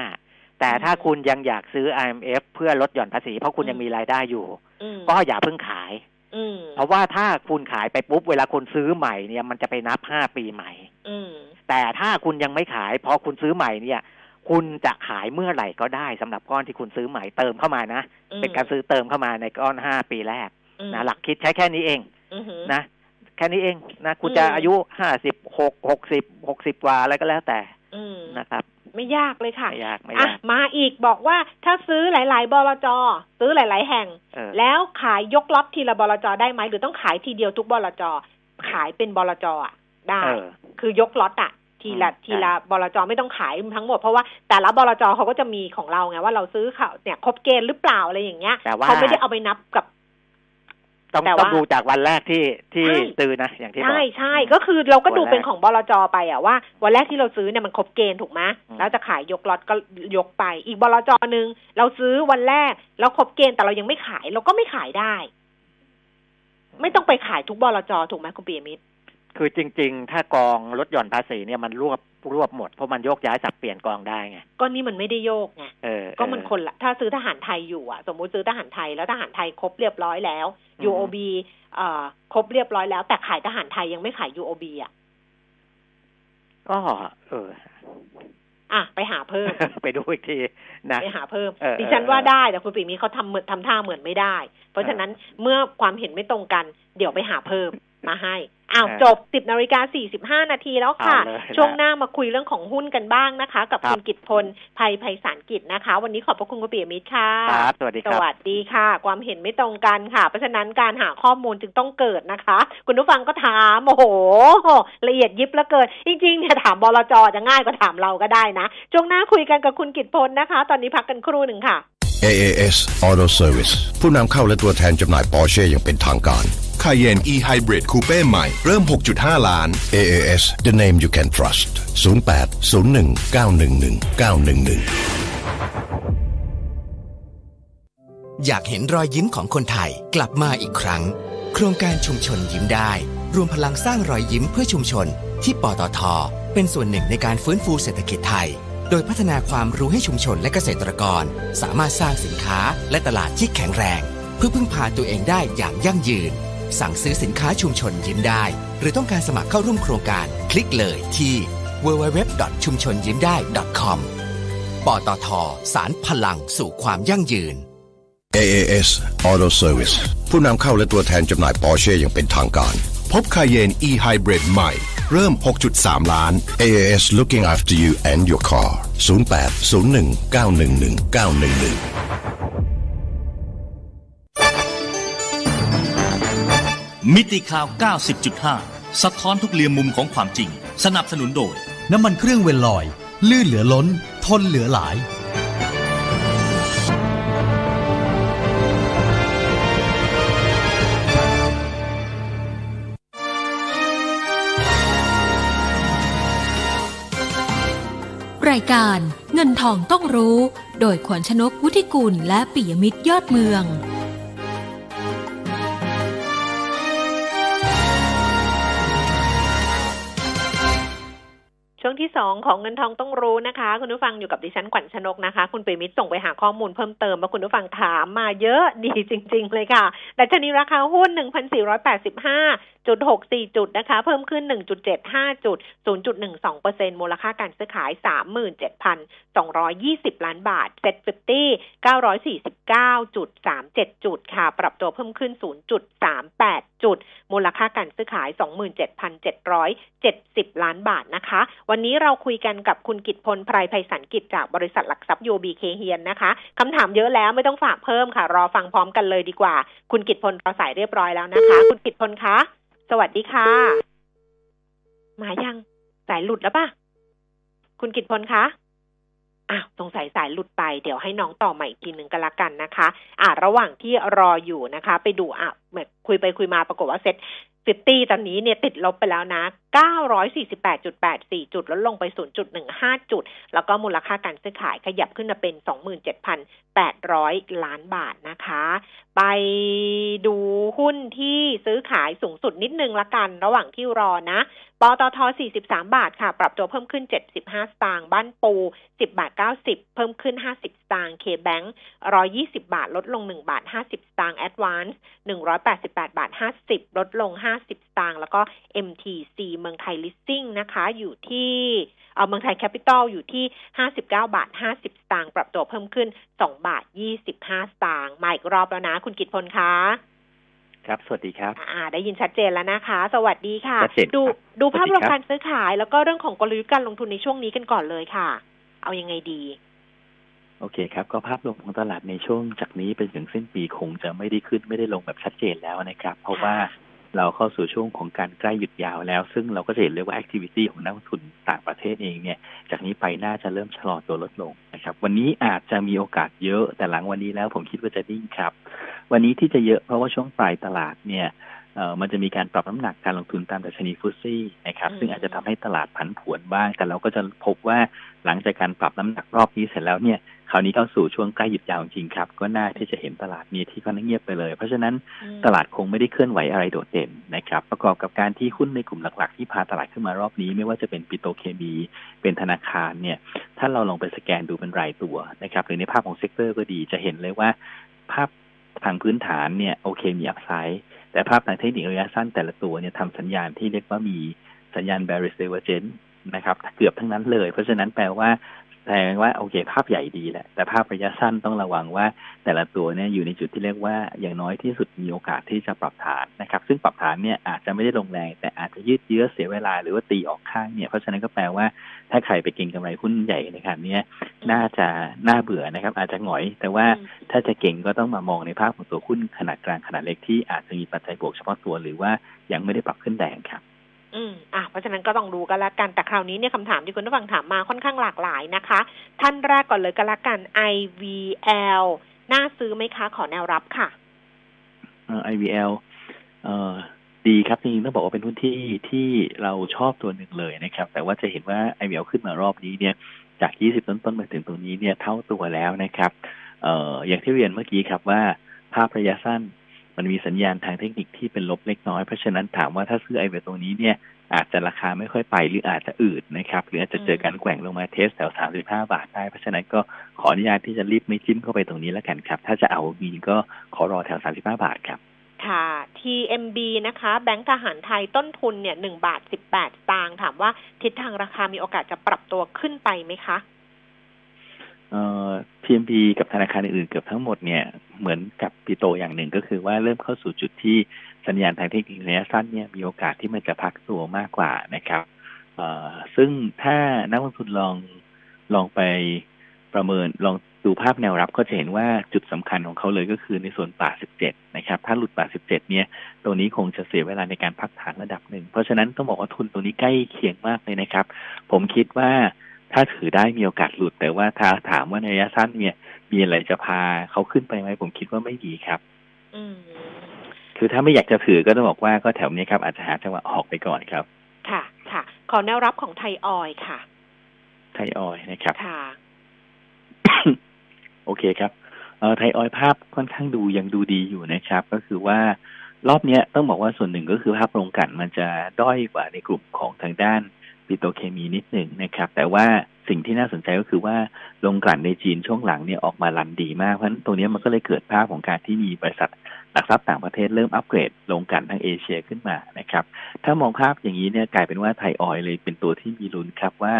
B: แต่ถ้า
A: อืม
B: คุณยังอยากซื้อ IMF เพื่อลดหย่อนภาษี เพราะคุณ
A: อืม
B: ยังมีรายได้อยู่
A: อืม
B: ก็อย่าเพิ่งขาย
A: อืม
B: เพราะว่าถ้าคุณขายไปปุ๊บเวลาคุณซื้อใหม่เนี่ยมันจะไปนับห้าปีใหม่
A: อืม
B: แต่ถ้าคุณยังไม่ขายพอคุณซื้อใหม่เนี่ย คุณจะขายเมื่อไหร่ก็ได้สำหรับก้อนที่คุณซื้อใหม่เติมเข้ามานะ เป็นการซื้อเติมเข้ามาในก้อนห้าปีแรก
A: อืม
B: นะหลักคิดใช้แค่นี้เอง
A: อือหือ
B: นะแค่นี้เองนะคุณ
A: อืม
B: จะอายุห้าสิบหกหกสิบหกสิบกว่าอะไรก็แล้วแต่
A: อืม
B: นะครับ
A: ไม่ยากเลยค่ะ
B: ไม่ยากไม่
A: อะ
B: ยาก
A: มาอีกบอกว่าถ้าซื้อหลาย ๆ บลจซื้อหลาย ๆ แห่ง
B: เออ
A: แล้วขายยกล็อตทีละบลจได้ไหมหรือต้องขายทีเดียวทุกบลจขายเป็นบลจอะได้
B: เออ
A: คือยกล็อตอะทีละ
B: อืม
A: ทีละบลจไม่ต้องขายทั้งหมดเพราะว่าแต่ละบลจเขาก็จะมีของเราไงว่าเราซื้อเขาเนี่ยครบเกณฑ์หรือเปล่าอะไรอย่างเงี้ย
B: แต่ว่า
A: เขาไม่ได้เอาไปนับกับ
B: ต้อง
A: แต่
B: ต้อง
A: ว่า
B: ดูจากวันแรกที่ที่
A: ใช่
B: ซื้อนะอย่างที่บอก
A: ใช่ใช่ก็คือเราก็ดู
B: วันแรก
A: เป็นของบลจไปอะว่า วันแรกที่เราซื้อเนี่ยมันครบเกณฑ์ถูกไหม
B: อืม
A: แล้วจะขายยกล็อตก็ยกไป อีกบลจหนึ่งเราซื้อวันแรกแล้วครบเกณฑ์แต่เรายังไม่ขายเราก็ไม่ขายได้ ไม่ต้องไปขายทุกบลจถูกไหมคุณปียมิตร
B: คือจริง ๆ ถ้ากองลดหย่อนภาษีเนี่ยมันรวบรวบหมดเพราะมันโยกย้ายสับเปลี่ยนกองได้ไง
A: ก็นี่มันไม่ได้โยกไง
B: เออ
A: ก็มัน
B: เออ
A: คนละถ้าซื้อทหารไทยอยู่อะ สมมุติซื้อทหารไทยแล้วทหารไทยครบเรียบร้อยแล้ว
B: อืม
A: UOB เอ่อครบเรียบร้อยแล้ว แต่ขายทหารไทยยังไม่ขาย UOB อะ
B: ก็เออ
A: อะไปหาเพิ่ม
B: ไปดูอีกทีนะ
A: ไปหาเพิ่ม
B: เออ
A: ดิฉัน
B: เออ
A: ว่าได้แต่คุณปีมีเขาทำเหมือนทำท่าเหมือนไม่ได้ เพราะฉะนั้นเมื่อความเห็นไม่ตรงกัน เดี๋ยวไปหาเพิ่มมาให้อ้าว
B: เออ
A: จบ10นาฬิกา45นาทีแล้วค่ะ
B: เอาเลยนะ
A: ช่วงหน้ามาคุยเรื่องของหุ้นกันบ้างนะคะกับ
B: ครับ
A: คุณกิตพลภัยภัยสารกิจนะคะ วันนี้ขอบพระคุณคุณปียมิตรค่ะ
B: ครับสวัสดี
A: ส
B: ครับ
A: วัสดีค่ะ ความเห็นไม่ตรงกันค่ะ เพราะฉะนั้นการหาข้อมูลจึงต้องเกิดนะคะ คุณผู้ฟังก็ถามโอ้โห ละเอียดยิบแล้วเกินจริงๆเนี่ยถามบลจจะง่ายกว่าถามเราก็ได้นะช่วงหน้าคุยกันกับคุณกิตพลนะคะ ตอนนี้พักกันครู่หนึ่งค่ะ
C: AAS Auto Service ผู้นำเข้าและตัวแทนจำหน่ายปอร์เช่อย่างเป็นทางการ
D: Cayenne E Hybrid Coupe ใหม่ เริ่ม 6.5 ล้าน
C: AAS the name you can trust 0801 911 911
E: อยากเห็นรอยยิ้มของคนไทยกลับมาอีกครั้ง โครงการชุมชนยิ้มได้ รวมพลังสร้างรอยยิ้มเพื่อชุมชน ที่ปตท เป็นส่วนหนึ่งในการฟื้นฟูเศรษฐกิจไทยโดยพัฒนาความรู้ให้ชุมชนและเกษตรกร สามารถสร้างสินค้าและตลาดที่แข็งแรง เพื่อพึ่งพาตัวเองได้อย่างยั่งยืน สั่งซื้อสินค้าชุมชนยิ้มได้ หรือต้องการสมัครเข้าร่วมโครงการคลิกเลยที่ www. ชุมชนยิ้มได้ .com ปตทสารพลังสู่ความยั่งยืน
C: AAS Auto Service ผู้นำเข้าและตัวแทนจำหน่ายปอร์เช่อย่างเป็นทางการ
D: พบ Cayenne E Hybrid ใหม่ เริ่ม 6.3 ล้าน
C: AAS looking after you and your car 0801 911 911
F: มิติข่าว 90.5 สะท้อนทุกเรียมมุมของความจริง สนับสนุนโดย
G: น้ำมันเครื่องเวลลอย ลื่นเหลือล้น ทนเหลือหลาย
H: รายการเงินทองต้องรู้ โดยขวัญชนกวุฒิกุลและปิยมิตรยอดเมือง
A: ช่วงที่สองของเงินทองต้องรู้นะคะ คุณผู้ฟังอยู่กับดิฉันขวัญชนกนะคะ คุณเปรมิตรส่งไปหาข้อมูลเพิ่มเติมมาคุณผู้ฟังถามมาเยอะดีจริง ๆ เลยค่ะแต่ชนีราคาหุ้น 1,485จุด64 จุดนะคะ เพิ่มขึ้น 1.75 จุด 0.12เปอร์เซ็นต์ มูลค่าการซื้อขาย 37,220 ล้านบาท SET50 949.37 จุดค่ะ ปรับตัวเพิ่มขึ้น 0.38 จุด มูลค่าการซื้อขาย 27,770 ล้านบาทนะคะ วันนี้เราคุยกันกับคุณกิจพณ ไพรไพศาลกิจจากบริษัทหลักทรัพย์ยูโอบีเคย์เฮียนนะคะคำถามเยอะแล้วไม่ต้องฝากเพิ่มค่ะ รอฟังพร้อมกันเลยดีกว่า คุณกิจพณรอสายเรียบร้อยแล้วนะคะ คุณกิจพณคะ สวัสดีค่ะ มายังสายหลุดแล้วปะคุณกิจพณคะอ้าวสงสัยสายหลุดไปเดี๋ยวให้น้องต่อใหม่อีกทีหนึ่งก็แล้วกันนะคะ อ่าระหว่างที่รออยู่นะคะ ไปดูอะเหมือนคุยไปคุยมาปรากฏว่า SET50ตอนนี้เนี่ยติดลบไปแล้วนะ 948.84 จุด ลดลงไป 0.15 จุด แล้วก็มูลค่าการซื้อขายขยับขึ้นมาเป็น 800 ล้านบาทนะคะ ไปดูหุ้นที่ซื้อขายสูงสุดนิดนึงละกัน ระหว่างที่รอนะ ปตท 43 บาทค่ะ ปรับตัวเพิ่มขึ้น 75 สตางค์ บ้านปู 10 บาท 90 เพิ่มขึ้น 50 สตางค์ KBank 120 บาท ลดลง 1 บาท 50 สตางค์ แอดวานซ์188 บาท 50 ลดลง 50 สตางค์ แล้วก็ MTC เมืองไทยลิสซิ่งนะคะ อยู่ที่ เออเมืองไทยแคปิตอลอยู่ที่ 59 บาท 50 สตางค์ปรับตัวเพิ่มขึ้น 2 บาท 25 สตางค์มาอีกรอบแล้วนะ คุณกิตพลคะ
I: ครับ สวัสดีครับ
A: อ่า ได้ยินชัดเจนแล้วนะคะ สวัสดีค่ะ
I: ชัดเจนครับ
A: ดูดูภาพรวม
I: สวัสดีครับ
A: การซื้อขาย แล้วก็เรื่องของกลยุทธ์การลงทุนในช่วงนี้กันก่อนเลยค่ะ เอายังไงดี
I: โอเคครับ ก็ภาพรวมของตลาดในช่วงจากนี้ไปถึงสิ้นปีคงจะไม่ได้ขึ้นไม่ได้ลงแบบชัดเจนแล้วนะครับ เพราะว่า เราเข้าสู่ช่วงของการใกล้หยุดยาวแล้ว ซึ่งเราก็จะเห็นเลยว่า activity ของนักลงทุนต่างประเทศเองเนี่ย จากนี้ไปน่าจะเริ่มชะลอตัวลดลงนะครับ วันนี้อาจจะมีโอกาสเยอะแต่หลังวันนี้แล้วผมคิดว่าจะนิ่งครับ วันนี้ที่จะเยอะเพราะว่าช่วงปลายตลาดเนี่ย เอ่อมันจะมีการปรับน้ำหนักการลงทุนตามดัชนีฟุตซี่นะครับ
A: อืม
I: ซึ่งอาจจะทำให้ตลาดผันผวนบ้าง แต่เราก็จะพบว่าหลังจากการปรับน้ำหนักรอบนี้เสร็จแล้วเนี่ยคราวนี้เข้าสู่ช่วงใกล้หยุดยาวจริงครับ ก็น่าที่จะเห็นตลาดมีที่ค่อนข้างเงียบไปเลย เพราะฉะนั้น
A: อืม
I: ตลาดคงไม่ได้เคลื่อนไหวอะไรโดดเด่นนะครับ ประกอบกับการที่หุ้นในกลุ่มหลักๆ ที่พาตลาดขึ้นมารอบนี้ ไม่ว่าจะเป็นปิโตรเคมี เป็นธนาคารเนี่ย ถ้าเราลองไปสแกนดูเป็นรายตัวนะครับหรือในภาพของ sector ก็ดีจะเห็นเลยว่าภาพทางพื้นฐานเนี่ยโอเคมี upside แต่ภาพทางเทคนิคระยะสั้นแต่ละตัวเนี่ยทำสัญญาณที่เรียกว่ามีสัญญาณ bearish divergence นะครับเกือบทั้งนั้นเลย เพราะฉะนั้นแปลว่า แปลว่าโอเค ภาพใหญ่ดีแหละ แต่ภาพระยะสั้นต้องระวังว่า แต่ละตัวเนี่ยอยู่ในจุดที่เรียกว่าอย่างน้อยที่สุดมีโอกาสที่จะปรับฐานนะครับ ซึ่งปรับฐานเนี่ยอาจจะไม่ได้ลงแรง แต่อาจจะยืดเยื้อเสียเวลาหรือว่าตีออกข้างเนี่ยเพราะฉะนั้นก็แปลว่าถ้าใครไปเก็งกำไรหุ้นใหญ่ในขณะเนี้ยน่าจะน่าเบื่อนะครับ อาจจะหงอย แต่ว่า
A: อืม
I: ถ้าจะเก่งก็ต้องมามองในภาพของตัวหุ้นขนาดกลางขนาดเล็กที่อาจจะมีปัจจัยบวกเฉพาะตัว หรือว่ายังไม่ได้ปรับขึ้นแรงครับ
A: อืมอะเพราะฉะนั้นก็ต้องดูกันละกัน แต่คราวนี้เนี่ยคำถามที่คุณผู้ฟังถามมาค่อนข้างหลากหลายนะคะ ท่านแรกก่อนเลยก็ล้วกัน IVL น่าซื้อไหมคะ ขอแนวรับค่ะ
I: เอ่อ IVL เอ่อดีครับจริงๆต้องบอกว่าเป็นหุ้นที่ที่เราชอบตัวหนึ่งเลยนะครับ แต่ว่าจะเห็นว่า IVL ขึ้นมารอบนี้เนี่ยจาก 20 ต้นๆมาถึงตรงนี้เนี่ยเท่าตัวแล้วนะครับเอ่ออย่างที่เรียนเมื่อกี้ครับว่าภาพระยะสั้น มันมีสัญญาณทางเทคนิคที่เป็นลบเล็กน้อย เพราะฉะนั้นถามว่าถ้าซื้อ IVL ตรงนี้เนี่ยอาจจะราคาไม่ค่อยไปหรืออาจจะอืดนะครับหรืออาจจะเจอการแกว่งลงมาเทสแถว35บาทได้ เพราะฉะนั้นก็ขออนุญาตที่จะรีบไม่จิ้มเข้าไปตรงนี้แล้วกันครับ ถ้าจะเอามีก็ขอรอแถว35บาทครับ
A: ค่ะ TMB นะคะ แบงก์ทหารไทยต้นทุนเนี่ยหนึ่งบาทสิบแปดตางค์ถามว่าทิศทางราคามีโอกาสจะปรับตัวขึ้นไปไหมคะ
I: เอ่อ PMB กับธนาคารอื่นๆเกือบทั้งหมดเนี่ยเหมือนกับปิโตอย่างหนึ่งก็คือว่าเริ่มเข้าสู่จุดที่สัญญาณทางเทคนิคระยะสั้นเนี่ยมีโอกาสที่มันจะพักตัวมากกว่านะครับเอ่อซึ่งถ้านักลงทุนลองลองไปประเมินลองดูภาพแนวรับก็จะเห็นว่าจุดสำคัญของเขาเลยก็คือในส่วนป่า 17 นะครับ ถ้าหลุดป่า 17 เนี่ย ตรงนี้คงจะเสียเวลาในการพักฐานระดับหนึ่ง เพราะฉะนั้นต้องบอกว่าทุนตรงนี้ใกล้เคียงมากเลยนะครับ ผมคิดว่า ถ้าถือได้มีโอกาสหลุด แต่ว่าถ้าถามว่าในระยะสั้นเนี่ยมีอะไรจะพาเขาขึ้นไปไหมผมคิดว่าไม่ดีครับ
A: อืม
I: คือถ้าไม่อยากจะถือก็ต้องบอกว่าก็แถวนี้ครับอาจจะหาจังหวะออกไปก่อนครับ
A: ค่ะ ค่ะ ขอแนวรับของไทยออยล์ค่ะ
I: ไทยออยล์นะครับ
A: ค่ะ
I: โอเคครับเอ่อไทยออยล์ภาพค่อนข้างดูยังดูดีอยู่นะครับ ก็คือว่ารอบเนี้ยต้องบอกว่าส่วนหนึ่งก็คือภาพโรงกลั่นมันจะด้อยกว่าในกลุ่มของทางด้าน ปิโตรเคมีนิดหนึ่งนะครับ แต่ว่าสิ่งที่น่าสนใจก็คือว่าโรงกลั่นในจีนช่วงหลังเนี่ยออกมารันดีมากเพราะฉะนั้นตรงนี้มันก็เลยเกิดภาพของการที่มีบริษัทหลักทรัพย์ต่างประเทศเริ่มอัปเกรดโรงกลั่นทางเอเชียขึ้นมานะครับ ถ้ามองภาพอย่างนี้เนี่ยกลายเป็นว่าไทยออยเลยเป็นตัวที่มีลุ้นครับว่า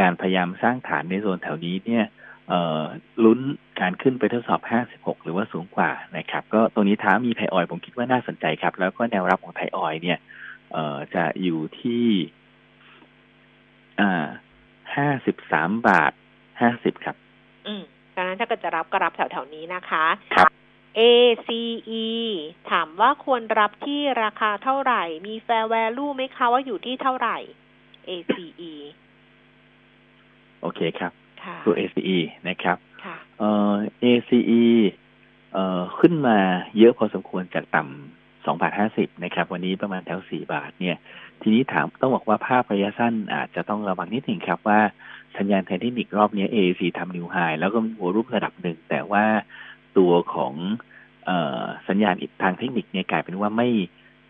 I: การพยายามสร้างฐานในโซนแถวนี้เนี่ยเอ่อลุ้นการขึ้นไปทดสอบ 56 หรือว่าสูงกว่านะครับ ก็ตรงนี้ท้ามีไทยออยผมคิดว่าน่าสนใจครับ แล้วก็แนวรับของไทยออยเนี่ยจะอยู่ที่ อ่า53บาท50ครับ
A: อืมดังนั้นถ้าเกิดจะรับก็รับแถวๆนี้นะคะ
I: ครับ
A: ACE ถามว่าควรรับที่ราคาเท่าไหร่ มี fair value ไหมคะว่าอยู่ที่เท่าไหร่ ACE
I: โอเคครับ
A: ค่ะ
I: ตัว ACE นะครับ
A: ค่ะ
I: เอ่อ ACE เอ่อขึ้นมาเยอะพอสมควรจากต่ำ2บาท50นะครับ วันนี้ประมาณแถว4บาทเนี่ย ทีนี้ถามต้องบอกว่าภาพระยะสั้นอาจจะต้องระวังนิดหนึ่งครับว่าสัญญาณทางเทคนิครอบนี้ AAC ทำนิวไฮแล้วก็มีหัวรูประดับหนึ่ง แต่ว่าตัวของออสัญญาณอีกทางเทคนิคเนี่ยกลายเป็นว่าไม่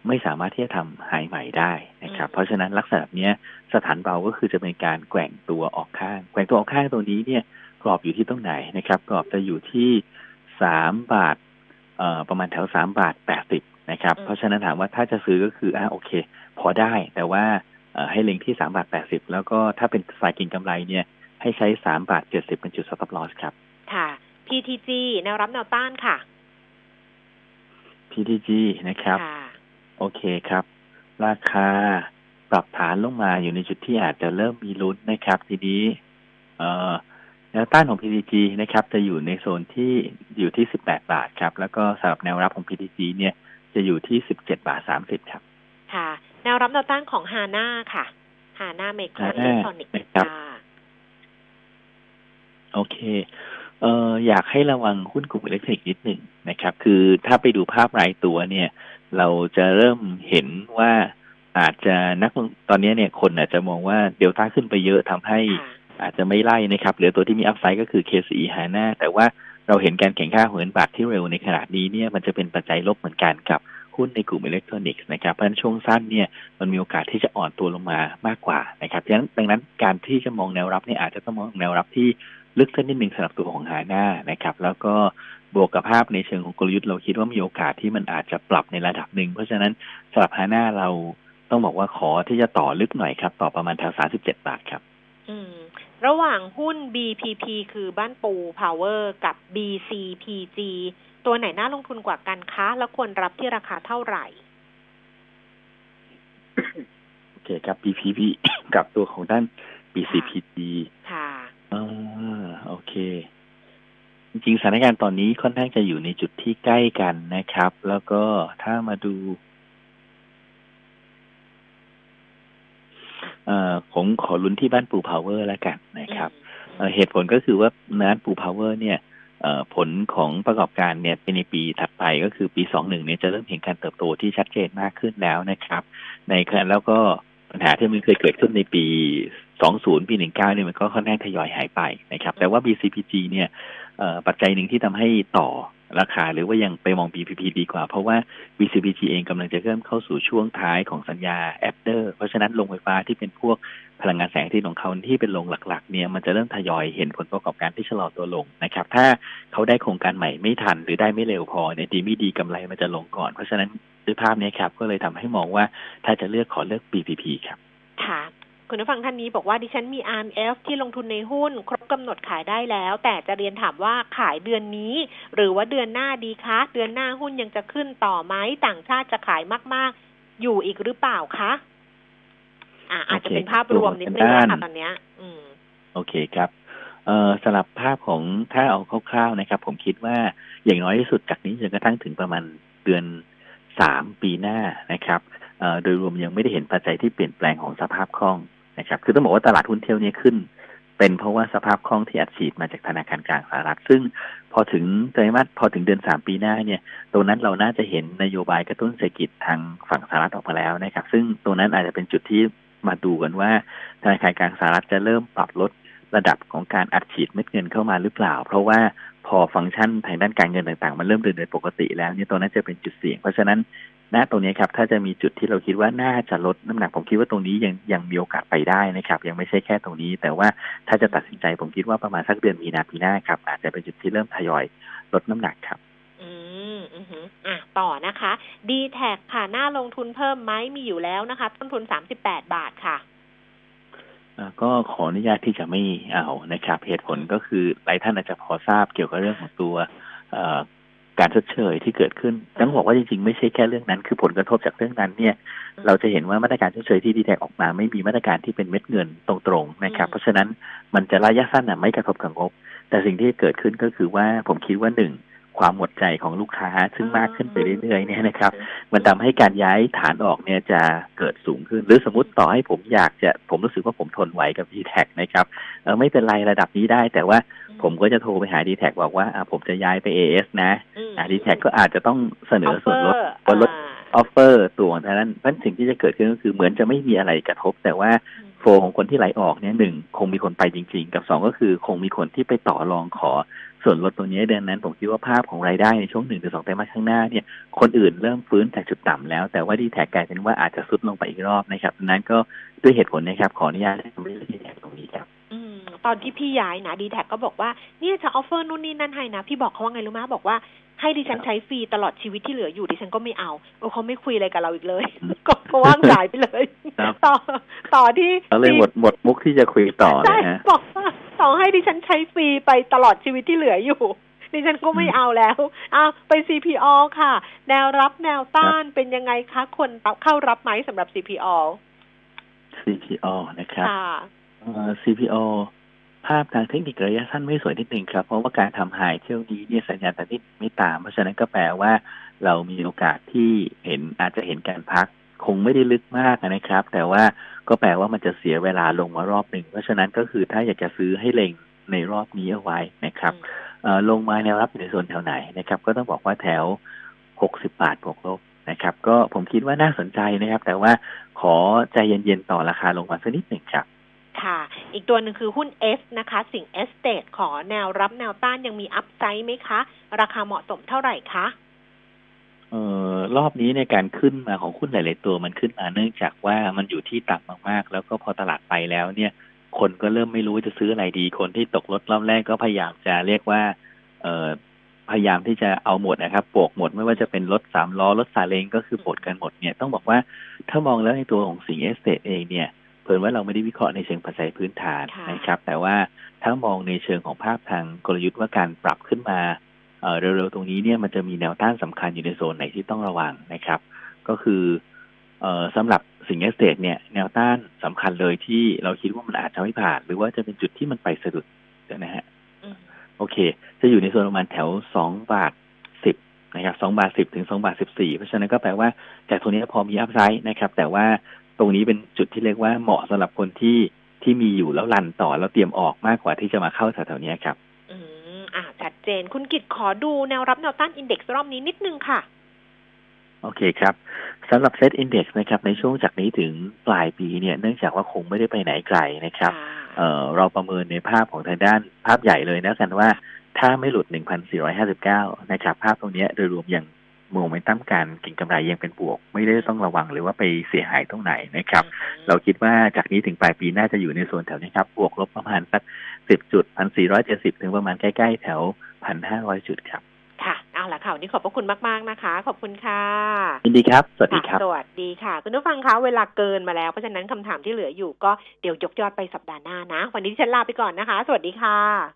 I: ไม่สามารถที่จะทำไฮใหม่ได้นะครับ เพราะฉะนั้นลักษณะเนี้ยสถานเบาก็คือจะเป็นการแกว่งตัวออกข้าง แกว่งตัวออกข้างตรงนี้เนี่ยกรอบอยู่ที่ตรงไหนนะครับ กรอบจะอยู่ที่สามบาทประมาณแถวสามบาทแปดสิบนะครับ เพราะฉะนั้นถามว่าถ้าจะซื้อก็คืออ่าโอเค พอได้แต่ว่าเอ่อให้เล็งที่สามบาทแปดสิบแล้วก็ถ้าเป็นสายกินกำไรเนี่ยให้ใช้สามบาทเจ็ดสิบเป็นจุด stop loss ครับ
A: ค่ะ PTG แนวรับแนวต้านค่ะ
I: PTG นะครับ
A: ค่ะ
I: โอเคครับ ราคาปรับฐานลงมาอยู่ในจุดที่อาจจะเริ่มมีลุ้นนะครับ ทีนี้ เอ่อแนวต้านของ PTG นะครับ จะอยู่ในโซนที่อยู่ที่ 18 บาทครับ แล้วก็สำหรับแนวรับของ PTG เนี่ยจะอยู่ที่ 17 บาท 30 ครับ
A: ค่ะ แนวรับแนวต้านของฮาน่าค่ะฮาน่าเมกาอิ
I: HANA
A: เล็กทรอนิกส์
I: นะครับ
A: ค่ะ
I: โอเคเอ่ออยากให้ระวังหุ้นกลุ่มอิเล็กทรอนิกส์นิดหนึ่งนะครับ คือถ้าไปดูภาพรายตัวเนี่ย เราจะเริ่มเห็นว่าอาจจะนักลงตอนนี้เนี่ยคนอาจจะมองว่าเดลต้าขึ้นไปเยอะทำให้
A: ค่ะ
I: อาจจะไม่ไล่นะครับเหลือตัวที่มีอัพไซด์ก็คือ KCE หาหน้าแต่ว่าเราเห็นการแข่งข้าหัวเงินบาทที่เร็วในขณะนี้เนี่ยมันจะเป็นปัจจัยลบเหมือนกันกับ หุ้นในกลุ่มอิเล็กทรอนิกส์นะครับเพราะฉะนั้นช่วงสั้นเนี่ยมันมีโอกาสที่จะอ่อนตัวลงมามากกว่านะครับดังนั้นดังนั้นการที่จะมองแนวรับเนี่ยอาจจะต้องมองแนวรับที่ลึกขึ้นนิดหนึ่งสำหรับตัวของหาหน้านะครับ แล้วก็บวกกับภาพในเชิงของกลยุทธ์เราคิดว่ามีโอกาสที่มันอาจจะปรับในระดับหนึ่งเพราะฉะนั้นสำหรับฮาน่าเราต้องบอกว่าขอที่จะต่อลึกหน่อยครับ ต่อประมาณแถว37บาทครับ
A: อืม ระหว่างหุ้น BPP คือบ้านปูพาวเวอร์กับ BCPG ตัวไหนน่าลงทุนกว่ากันคะ แล้วควรรับที่ราคาเท่าไหร่
I: โอเคครับ BPP กับตัวของด้าน BCPG
A: ค่ะ
I: อ่าโอเค จริงๆสถานการณ์ตอนนี้ค่อนข้างจะอยู่ในจุดที่ใกล้กันนะครับ แล้วก็ถ้ามาดูเอ่อผมขอลุ้นที่บ้านปูพาวเวอร์แล้วกันนะครับเอ่อเหตุผลก็คือว่าบ้านปูพาวเวอร์เนี่ยเอ่อ ผลของประกอบการเนี่ยเป็นในปีถัดไปก็คือปี 21เนี่ยจะเริ่มเห็นการเติบโตที่ชัดเจนมากขึ้นแล้วนะครับ ในขณะแล้วก็ปัญหาที่มันเคยเกิดขึ้นในปี 20 ปี 19เนี่ยมันก็ค่อนข้างทยอยหายไปนะครับ แต่ว่า BCPG เนี่ยปัจจัยหนึ่งที่ทำให้ต่อ ราคาหรือว่ายังไปมอง BPP ดีกว่า เพราะว่า BCPG เองกำลังจะเริ่มเข้าสู่ช่วงท้ายของสัญญาแอดเดอร์เพราะฉะนั้นโรงไฟฟ้าที่เป็นพวกพลังงานแสงอาทิตย์ของเขาที่เป็นโรงหลักๆเนี่ยมันจะเริ่มทยอยเห็นผลประกอบการที่ชะลอตัวลงนะครับ ถ้าเขาได้โครงการใหม่ไม่ทันหรือได้ไม่เร็วพอเนี่ยดีไม่ดีกำไรมันจะลงก่อน เพราะฉะนั้นด้วยภาพนี้ครับก็เลยทำให้มองว่าถ้าจะเลือกขอเลือก BPP ครับ
A: ค่ะ คุณผู้ฟังท่านนี้บอกว่าดิฉันมี RMF ที่ลงทุนในหุ้น ครบกำหนดขายได้แล้ว แต่จะเรียนถามว่าขายเดือนนี้ หรือว่าเดือนหน้าดีคะ เดือนหน้าหุ้นยังจะขึ้นต่อไหมต่างชาติจะขายมาก ๆ อยู่อีกหรือเปล่าคะอ่าอาจจะเป็นภาพรวมนิดนึงนะคะตอนเนี้ย อืม
I: โอเคครับเอ่อสลับภาพของถ้าเอาคร่าวๆนะครับ ผมคิดว่าอย่างน้อยที่สุดจากนี้จนกระทั่งถึงประมาณเดือนสามปีหน้านะครับเอ่อโดยรวมยังไม่ได้เห็นปัจจัยที่เปลี่ยนแปลงของสภาพคล่อง นะครับ คือต้องบอกว่าตลาดหุ้นเที่ยวนี้ขึ้น เป็นเพราะว่าสภาพคล่องที่อัดฉีดมาจากธนาคารกลางสหรัฐ ซึ่งพอถึงไตรมาสพอถึงเดือนสามปีหน้าเนี่ย ตรงนั้นเราน่าจะเห็นนโยบายกระตุ้นเศรษฐกิจทางฝั่งสหรัฐออกมาแล้วนะครับ ซึ่งตรงนั้นอาจจะเป็นจุดที่มาดูกันว่าธนาคารกลางสหรัฐจะเริ่มปรับลดระดับของการอัดฉีดเม็ดเงินเข้ามาหรือเปล่า เพราะว่าพอฟังก์ชันทางด้านการเงินต่างๆ มันเริ่มเดินโดยปกติแล้วเนี่ยตรงนั้นจะเป็นจุดเสี่ยง เพราะฉะนั้น ณตรงนี้ครับถ้าจะมีจุดที่เราคิดว่าน่าจะลดน้ำหนักผมคิดว่าตรงนี้ยังยังมีโอกาสไปได้นะครับ ยังไม่ใช่แค่ตรงนี้ แต่ว่าถ้าจะตัดสินใจผมคิดว่าประมาณสักเดือนมีนาปีหน้าครับอาจจะเป็นจุดที่เริ่มทยอยลดน้ำหนักครับ
A: อืมอือหืออะต่อนะคะ d t แท็ค่ะน่าลงทุนเพิ่มไหมมีอยู่แล้วนะคะ ต้นทุนสามสิบแปดบาทค่ะ
I: อ่าก็ขออนุญาตที่จะไม่เอานะครับ เหตุผลก็คือหลายท่านอาจจะพอทราบเกี่ยวกับเรื่องของตัวเอ่อ การชดเชยที่เกิดขึ้นต้องบอกว่าจริงๆไม่ใช่แค่เรื่องนั้น คือผลกระทบจากเรื่องนั้นเนี่ยเราจะเห็นว่ามาตรการชดเชยที่ดีแทออกมา ไม่มีมาตรการที่เป็นเม็ดเงินตรงๆนะครับ เพราะฉะนั้นมันจะระยะสั้นน่ะไม่กระทบกับงบ แต่สิ่งที่เกิดขึ้นก็คือว่าผมคิดว่าหนึ่ง ความหมดใจของลูกค้าซึ่งมากขึ้นไปเรื่อยๆเนี่ยนะครับ มันทำให้การย้ายฐานออกเนี่ยจะเกิดสูงขึ้น หรือสมมติต่อให้ผมอยากจะผมรู้สึกว่าผมทนไหวกับ d t แทนะครับเออไม่เป็นไรระดับนี้ได้ แต่ว่าผมก็จะโทรไปหา d t แทบอกว่าอ่าผมจะย้ายไป AIS นะ
A: อืม
I: อ่า d t แทก็อาจจะต้องเสนอส่วนลด
A: offer
I: ว่าลด
A: อ่า
I: offer ตัวของเท่านั้นเพราะฉะนั้นสิ่งที่จะเกิดขึ้นก็คือเหมือนจะไม่มีอะไรกระทบ แต่ว่าflow ของคนที่ไหลออกเนี่ยหนึ่งคงมีคนไปจริง ๆ กับสองก็คือคงมีคนที่ไปต่อรองขอ ส่วนลดตัวนี้เดือนนั้นผมคิดว่าภาพของรายได้ในช่วงหนึ่งถึงสองไตรมาสข้างหน้าเนี่ยคนอื่นเริ่มฟื้นจากจุดต่ำแล้ว แต่ว่าดีแทคกลายเป็นว่าอาจจะทรุดลงไปอีกรอบนะครับนั้นก็ด้วยเหตุผลนะครับขออนุญาตไม่ได้ดีแทคตรงนี้ครับ
A: อืมตอนที่พี่ย้ายนะดีแทคก็บอกว่าเนี่ยจะ offer นู่นนี่นั่นให้นะ พี่บอกเขาว่าไงรู้ไหมบอกว่า ให้ดิฉันใช้ฟรีตลอดชีวิตที่เหลืออยู่ดิฉันก็ไม่เอาเออเขาไม่คุยอะไรกับเราอีกเลย ก็ก็ว่างสายไปเลย
I: ครับ
A: ต่อต่อที่
I: เราเลยหมดหมดมุกที่จะคุยต่อ
A: ใช่
I: นะฮะ
A: บอกว่าต่อให้ดิฉันใช้ฟรีไปตลอดชีวิตที่เหลืออยู่ดิฉันก็ไม่เอาแล้วอ้าวไป CPO ค่ะ แนวรับแนวต้านเป็นยังไงคะ คนเข้ารับไหมสำหรับ CPO
I: CPO นะครับ
A: ค่ะ
I: เอ่อ CPO ภาพทางเทคนิคระยะสั้นไม่สวยนิดนึงครับ เพราะว่าการทำหายเที่ยวนี้เนี่ยสัญญาณตอนนี้ไม่ตาม เพราะฉะนั้นก็แปลว่า เรามีโอกาสที่เห็นอาจจะเห็นการพักคงไม่ได้ลึกมากนะครับ แต่ว่าก็แปลว่ามันจะเสียเวลาลงมารอบหนึ่งเพราะฉะนั้นก็คือถ้าอยากจะซื้อให้เล็งในรอบนี้เอาไว้นะครับเอ่อลงมาแนวรับอยู่ในโซนแถวไหนนะครับ ก็ต้องบอกว่าแถว 60 บาทบวกลบนะครับ ก็ผมคิดว่าน่าสนใจนะครับ แต่ว่าขอใจเย็นๆต่อราคาลงมาสักนิดหนึ่งครับ
A: ค่ะ อีกตัวหนึ่งคือหุ้น S นะคะ สิงห์เอสเตทขอแนวรับแนวต้านยังมี upside ไหมคะ ราคาเหมาะสมเท่าไหร่คะ
I: เออรอบนี้ในการขึ้นมาของหุ้นหลาย ๆ ตัวมันขึ้นมาเนื่องจากว่ามันอยู่ที่ต่ำมาก ๆ แล้วก็พอตลาดไปแล้วเนี่ย คนก็เริ่มไม่รู้จะซื้ออะไรดี คนที่ตกรถรอบแรกก็พยายามจะเรียกว่า เออพยายามที่จะเอาหมดนะครับโปกหมดไม่ว่าจะเป็นรถสามล้อรถซาเล้งก็คือโปกกันหมดเนี่ยต้องบอกว่าถ้ามองแล้วในตัวของสิงเอสเตเองเนี่ย เพิ่นว่าเราไม่ได้วิเคราะห์ในเชิงปัจจัยพื้นฐาน
A: ค่ะ
I: นะครับ แต่ว่าถ้ามองในเชิงของภาพทางกลยุทธ์ว่าการปรับขึ้นมาเอ่อเร็วๆตรงนี้เนี่ยมันจะมีแนวต้านสำคัญอยู่ในโซนไหนที่ต้องระวังนะครับ ก็คือเอ่อสำหรับสิงห์เอสเตทเนี่ยแนวต้านสำคัญเลยที่เราคิดว่ามันอาจจะไม่ผ่าน หรือว่าจะเป็นจุดที่มันไปสะดุดนะฮะ
A: อืม
I: โอเค จะอยู่ในโซนประมาณแถวสองบาทสิบนะครับสองบาทสิบถึงสองบาทสิบสี่เพราะฉะนั้นก็แปลว่าจากตรงนี้พอมี upside นะครับ แต่ว่า ตรงนี้เป็นจุดที่เรียกว่าเหมาะสำหรับคนที่ที่มีอยู่แล้วรันต่อแล้วเตรียมออกมากกว่าที่จะมาเข้าแถวๆนี้ครับ
A: อืมอ่าชัดเจนคุณกิตขอดูแนวรับแนวต้านอินเด็กซ์รอบนี้นิดนึงค่ะ
I: โอเคครับสำหรับเซตอินดี x นะครับ ในช่วงจากนี้ถึงปลายปีเนี่ยเนื่องจากว่าคงไม่ได้ไปไหนไกลนะครับเอ่อเราประเมินในภาพของทางด้านภาพใหญ่เลยนะกันว่าถ้าไม่หลุด 1,459 นะครับ ภาพตรงเนี้ยโดยรวมยัง โมเมนตัมการเก็งกำไรยังเป็นบวก ไม่ได้ต้องระวังหรือว่าไปเสียหายตรงไหนนะครับ เราคิดว่าจากนี้ถึงปลายปีน่าจะอยู่ในโซนแถวนี้ครับ บวกลบประมาณสัก10จุด1,470ถึงประมาณใกล้ๆแถว1,500จุดครับ
A: ค่ะเอาละค่ะวันนี้ขอบพระคุณมาก ๆ นะคะ ขอบคุณค่ะ
I: ยินดีครับ สวัสดีครับะ
A: สวัสดีค่ะ คุณผู้ฟังคะเวลาเกินมาแล้ว เพราะฉะนั้นคำถามที่เหลืออยู่ก็เดี๋ยวยกยอดไปสัปดาห์หน้านะ วันนี้ดิฉันลาไปก่อนนะคะ สวัสดีค่ะ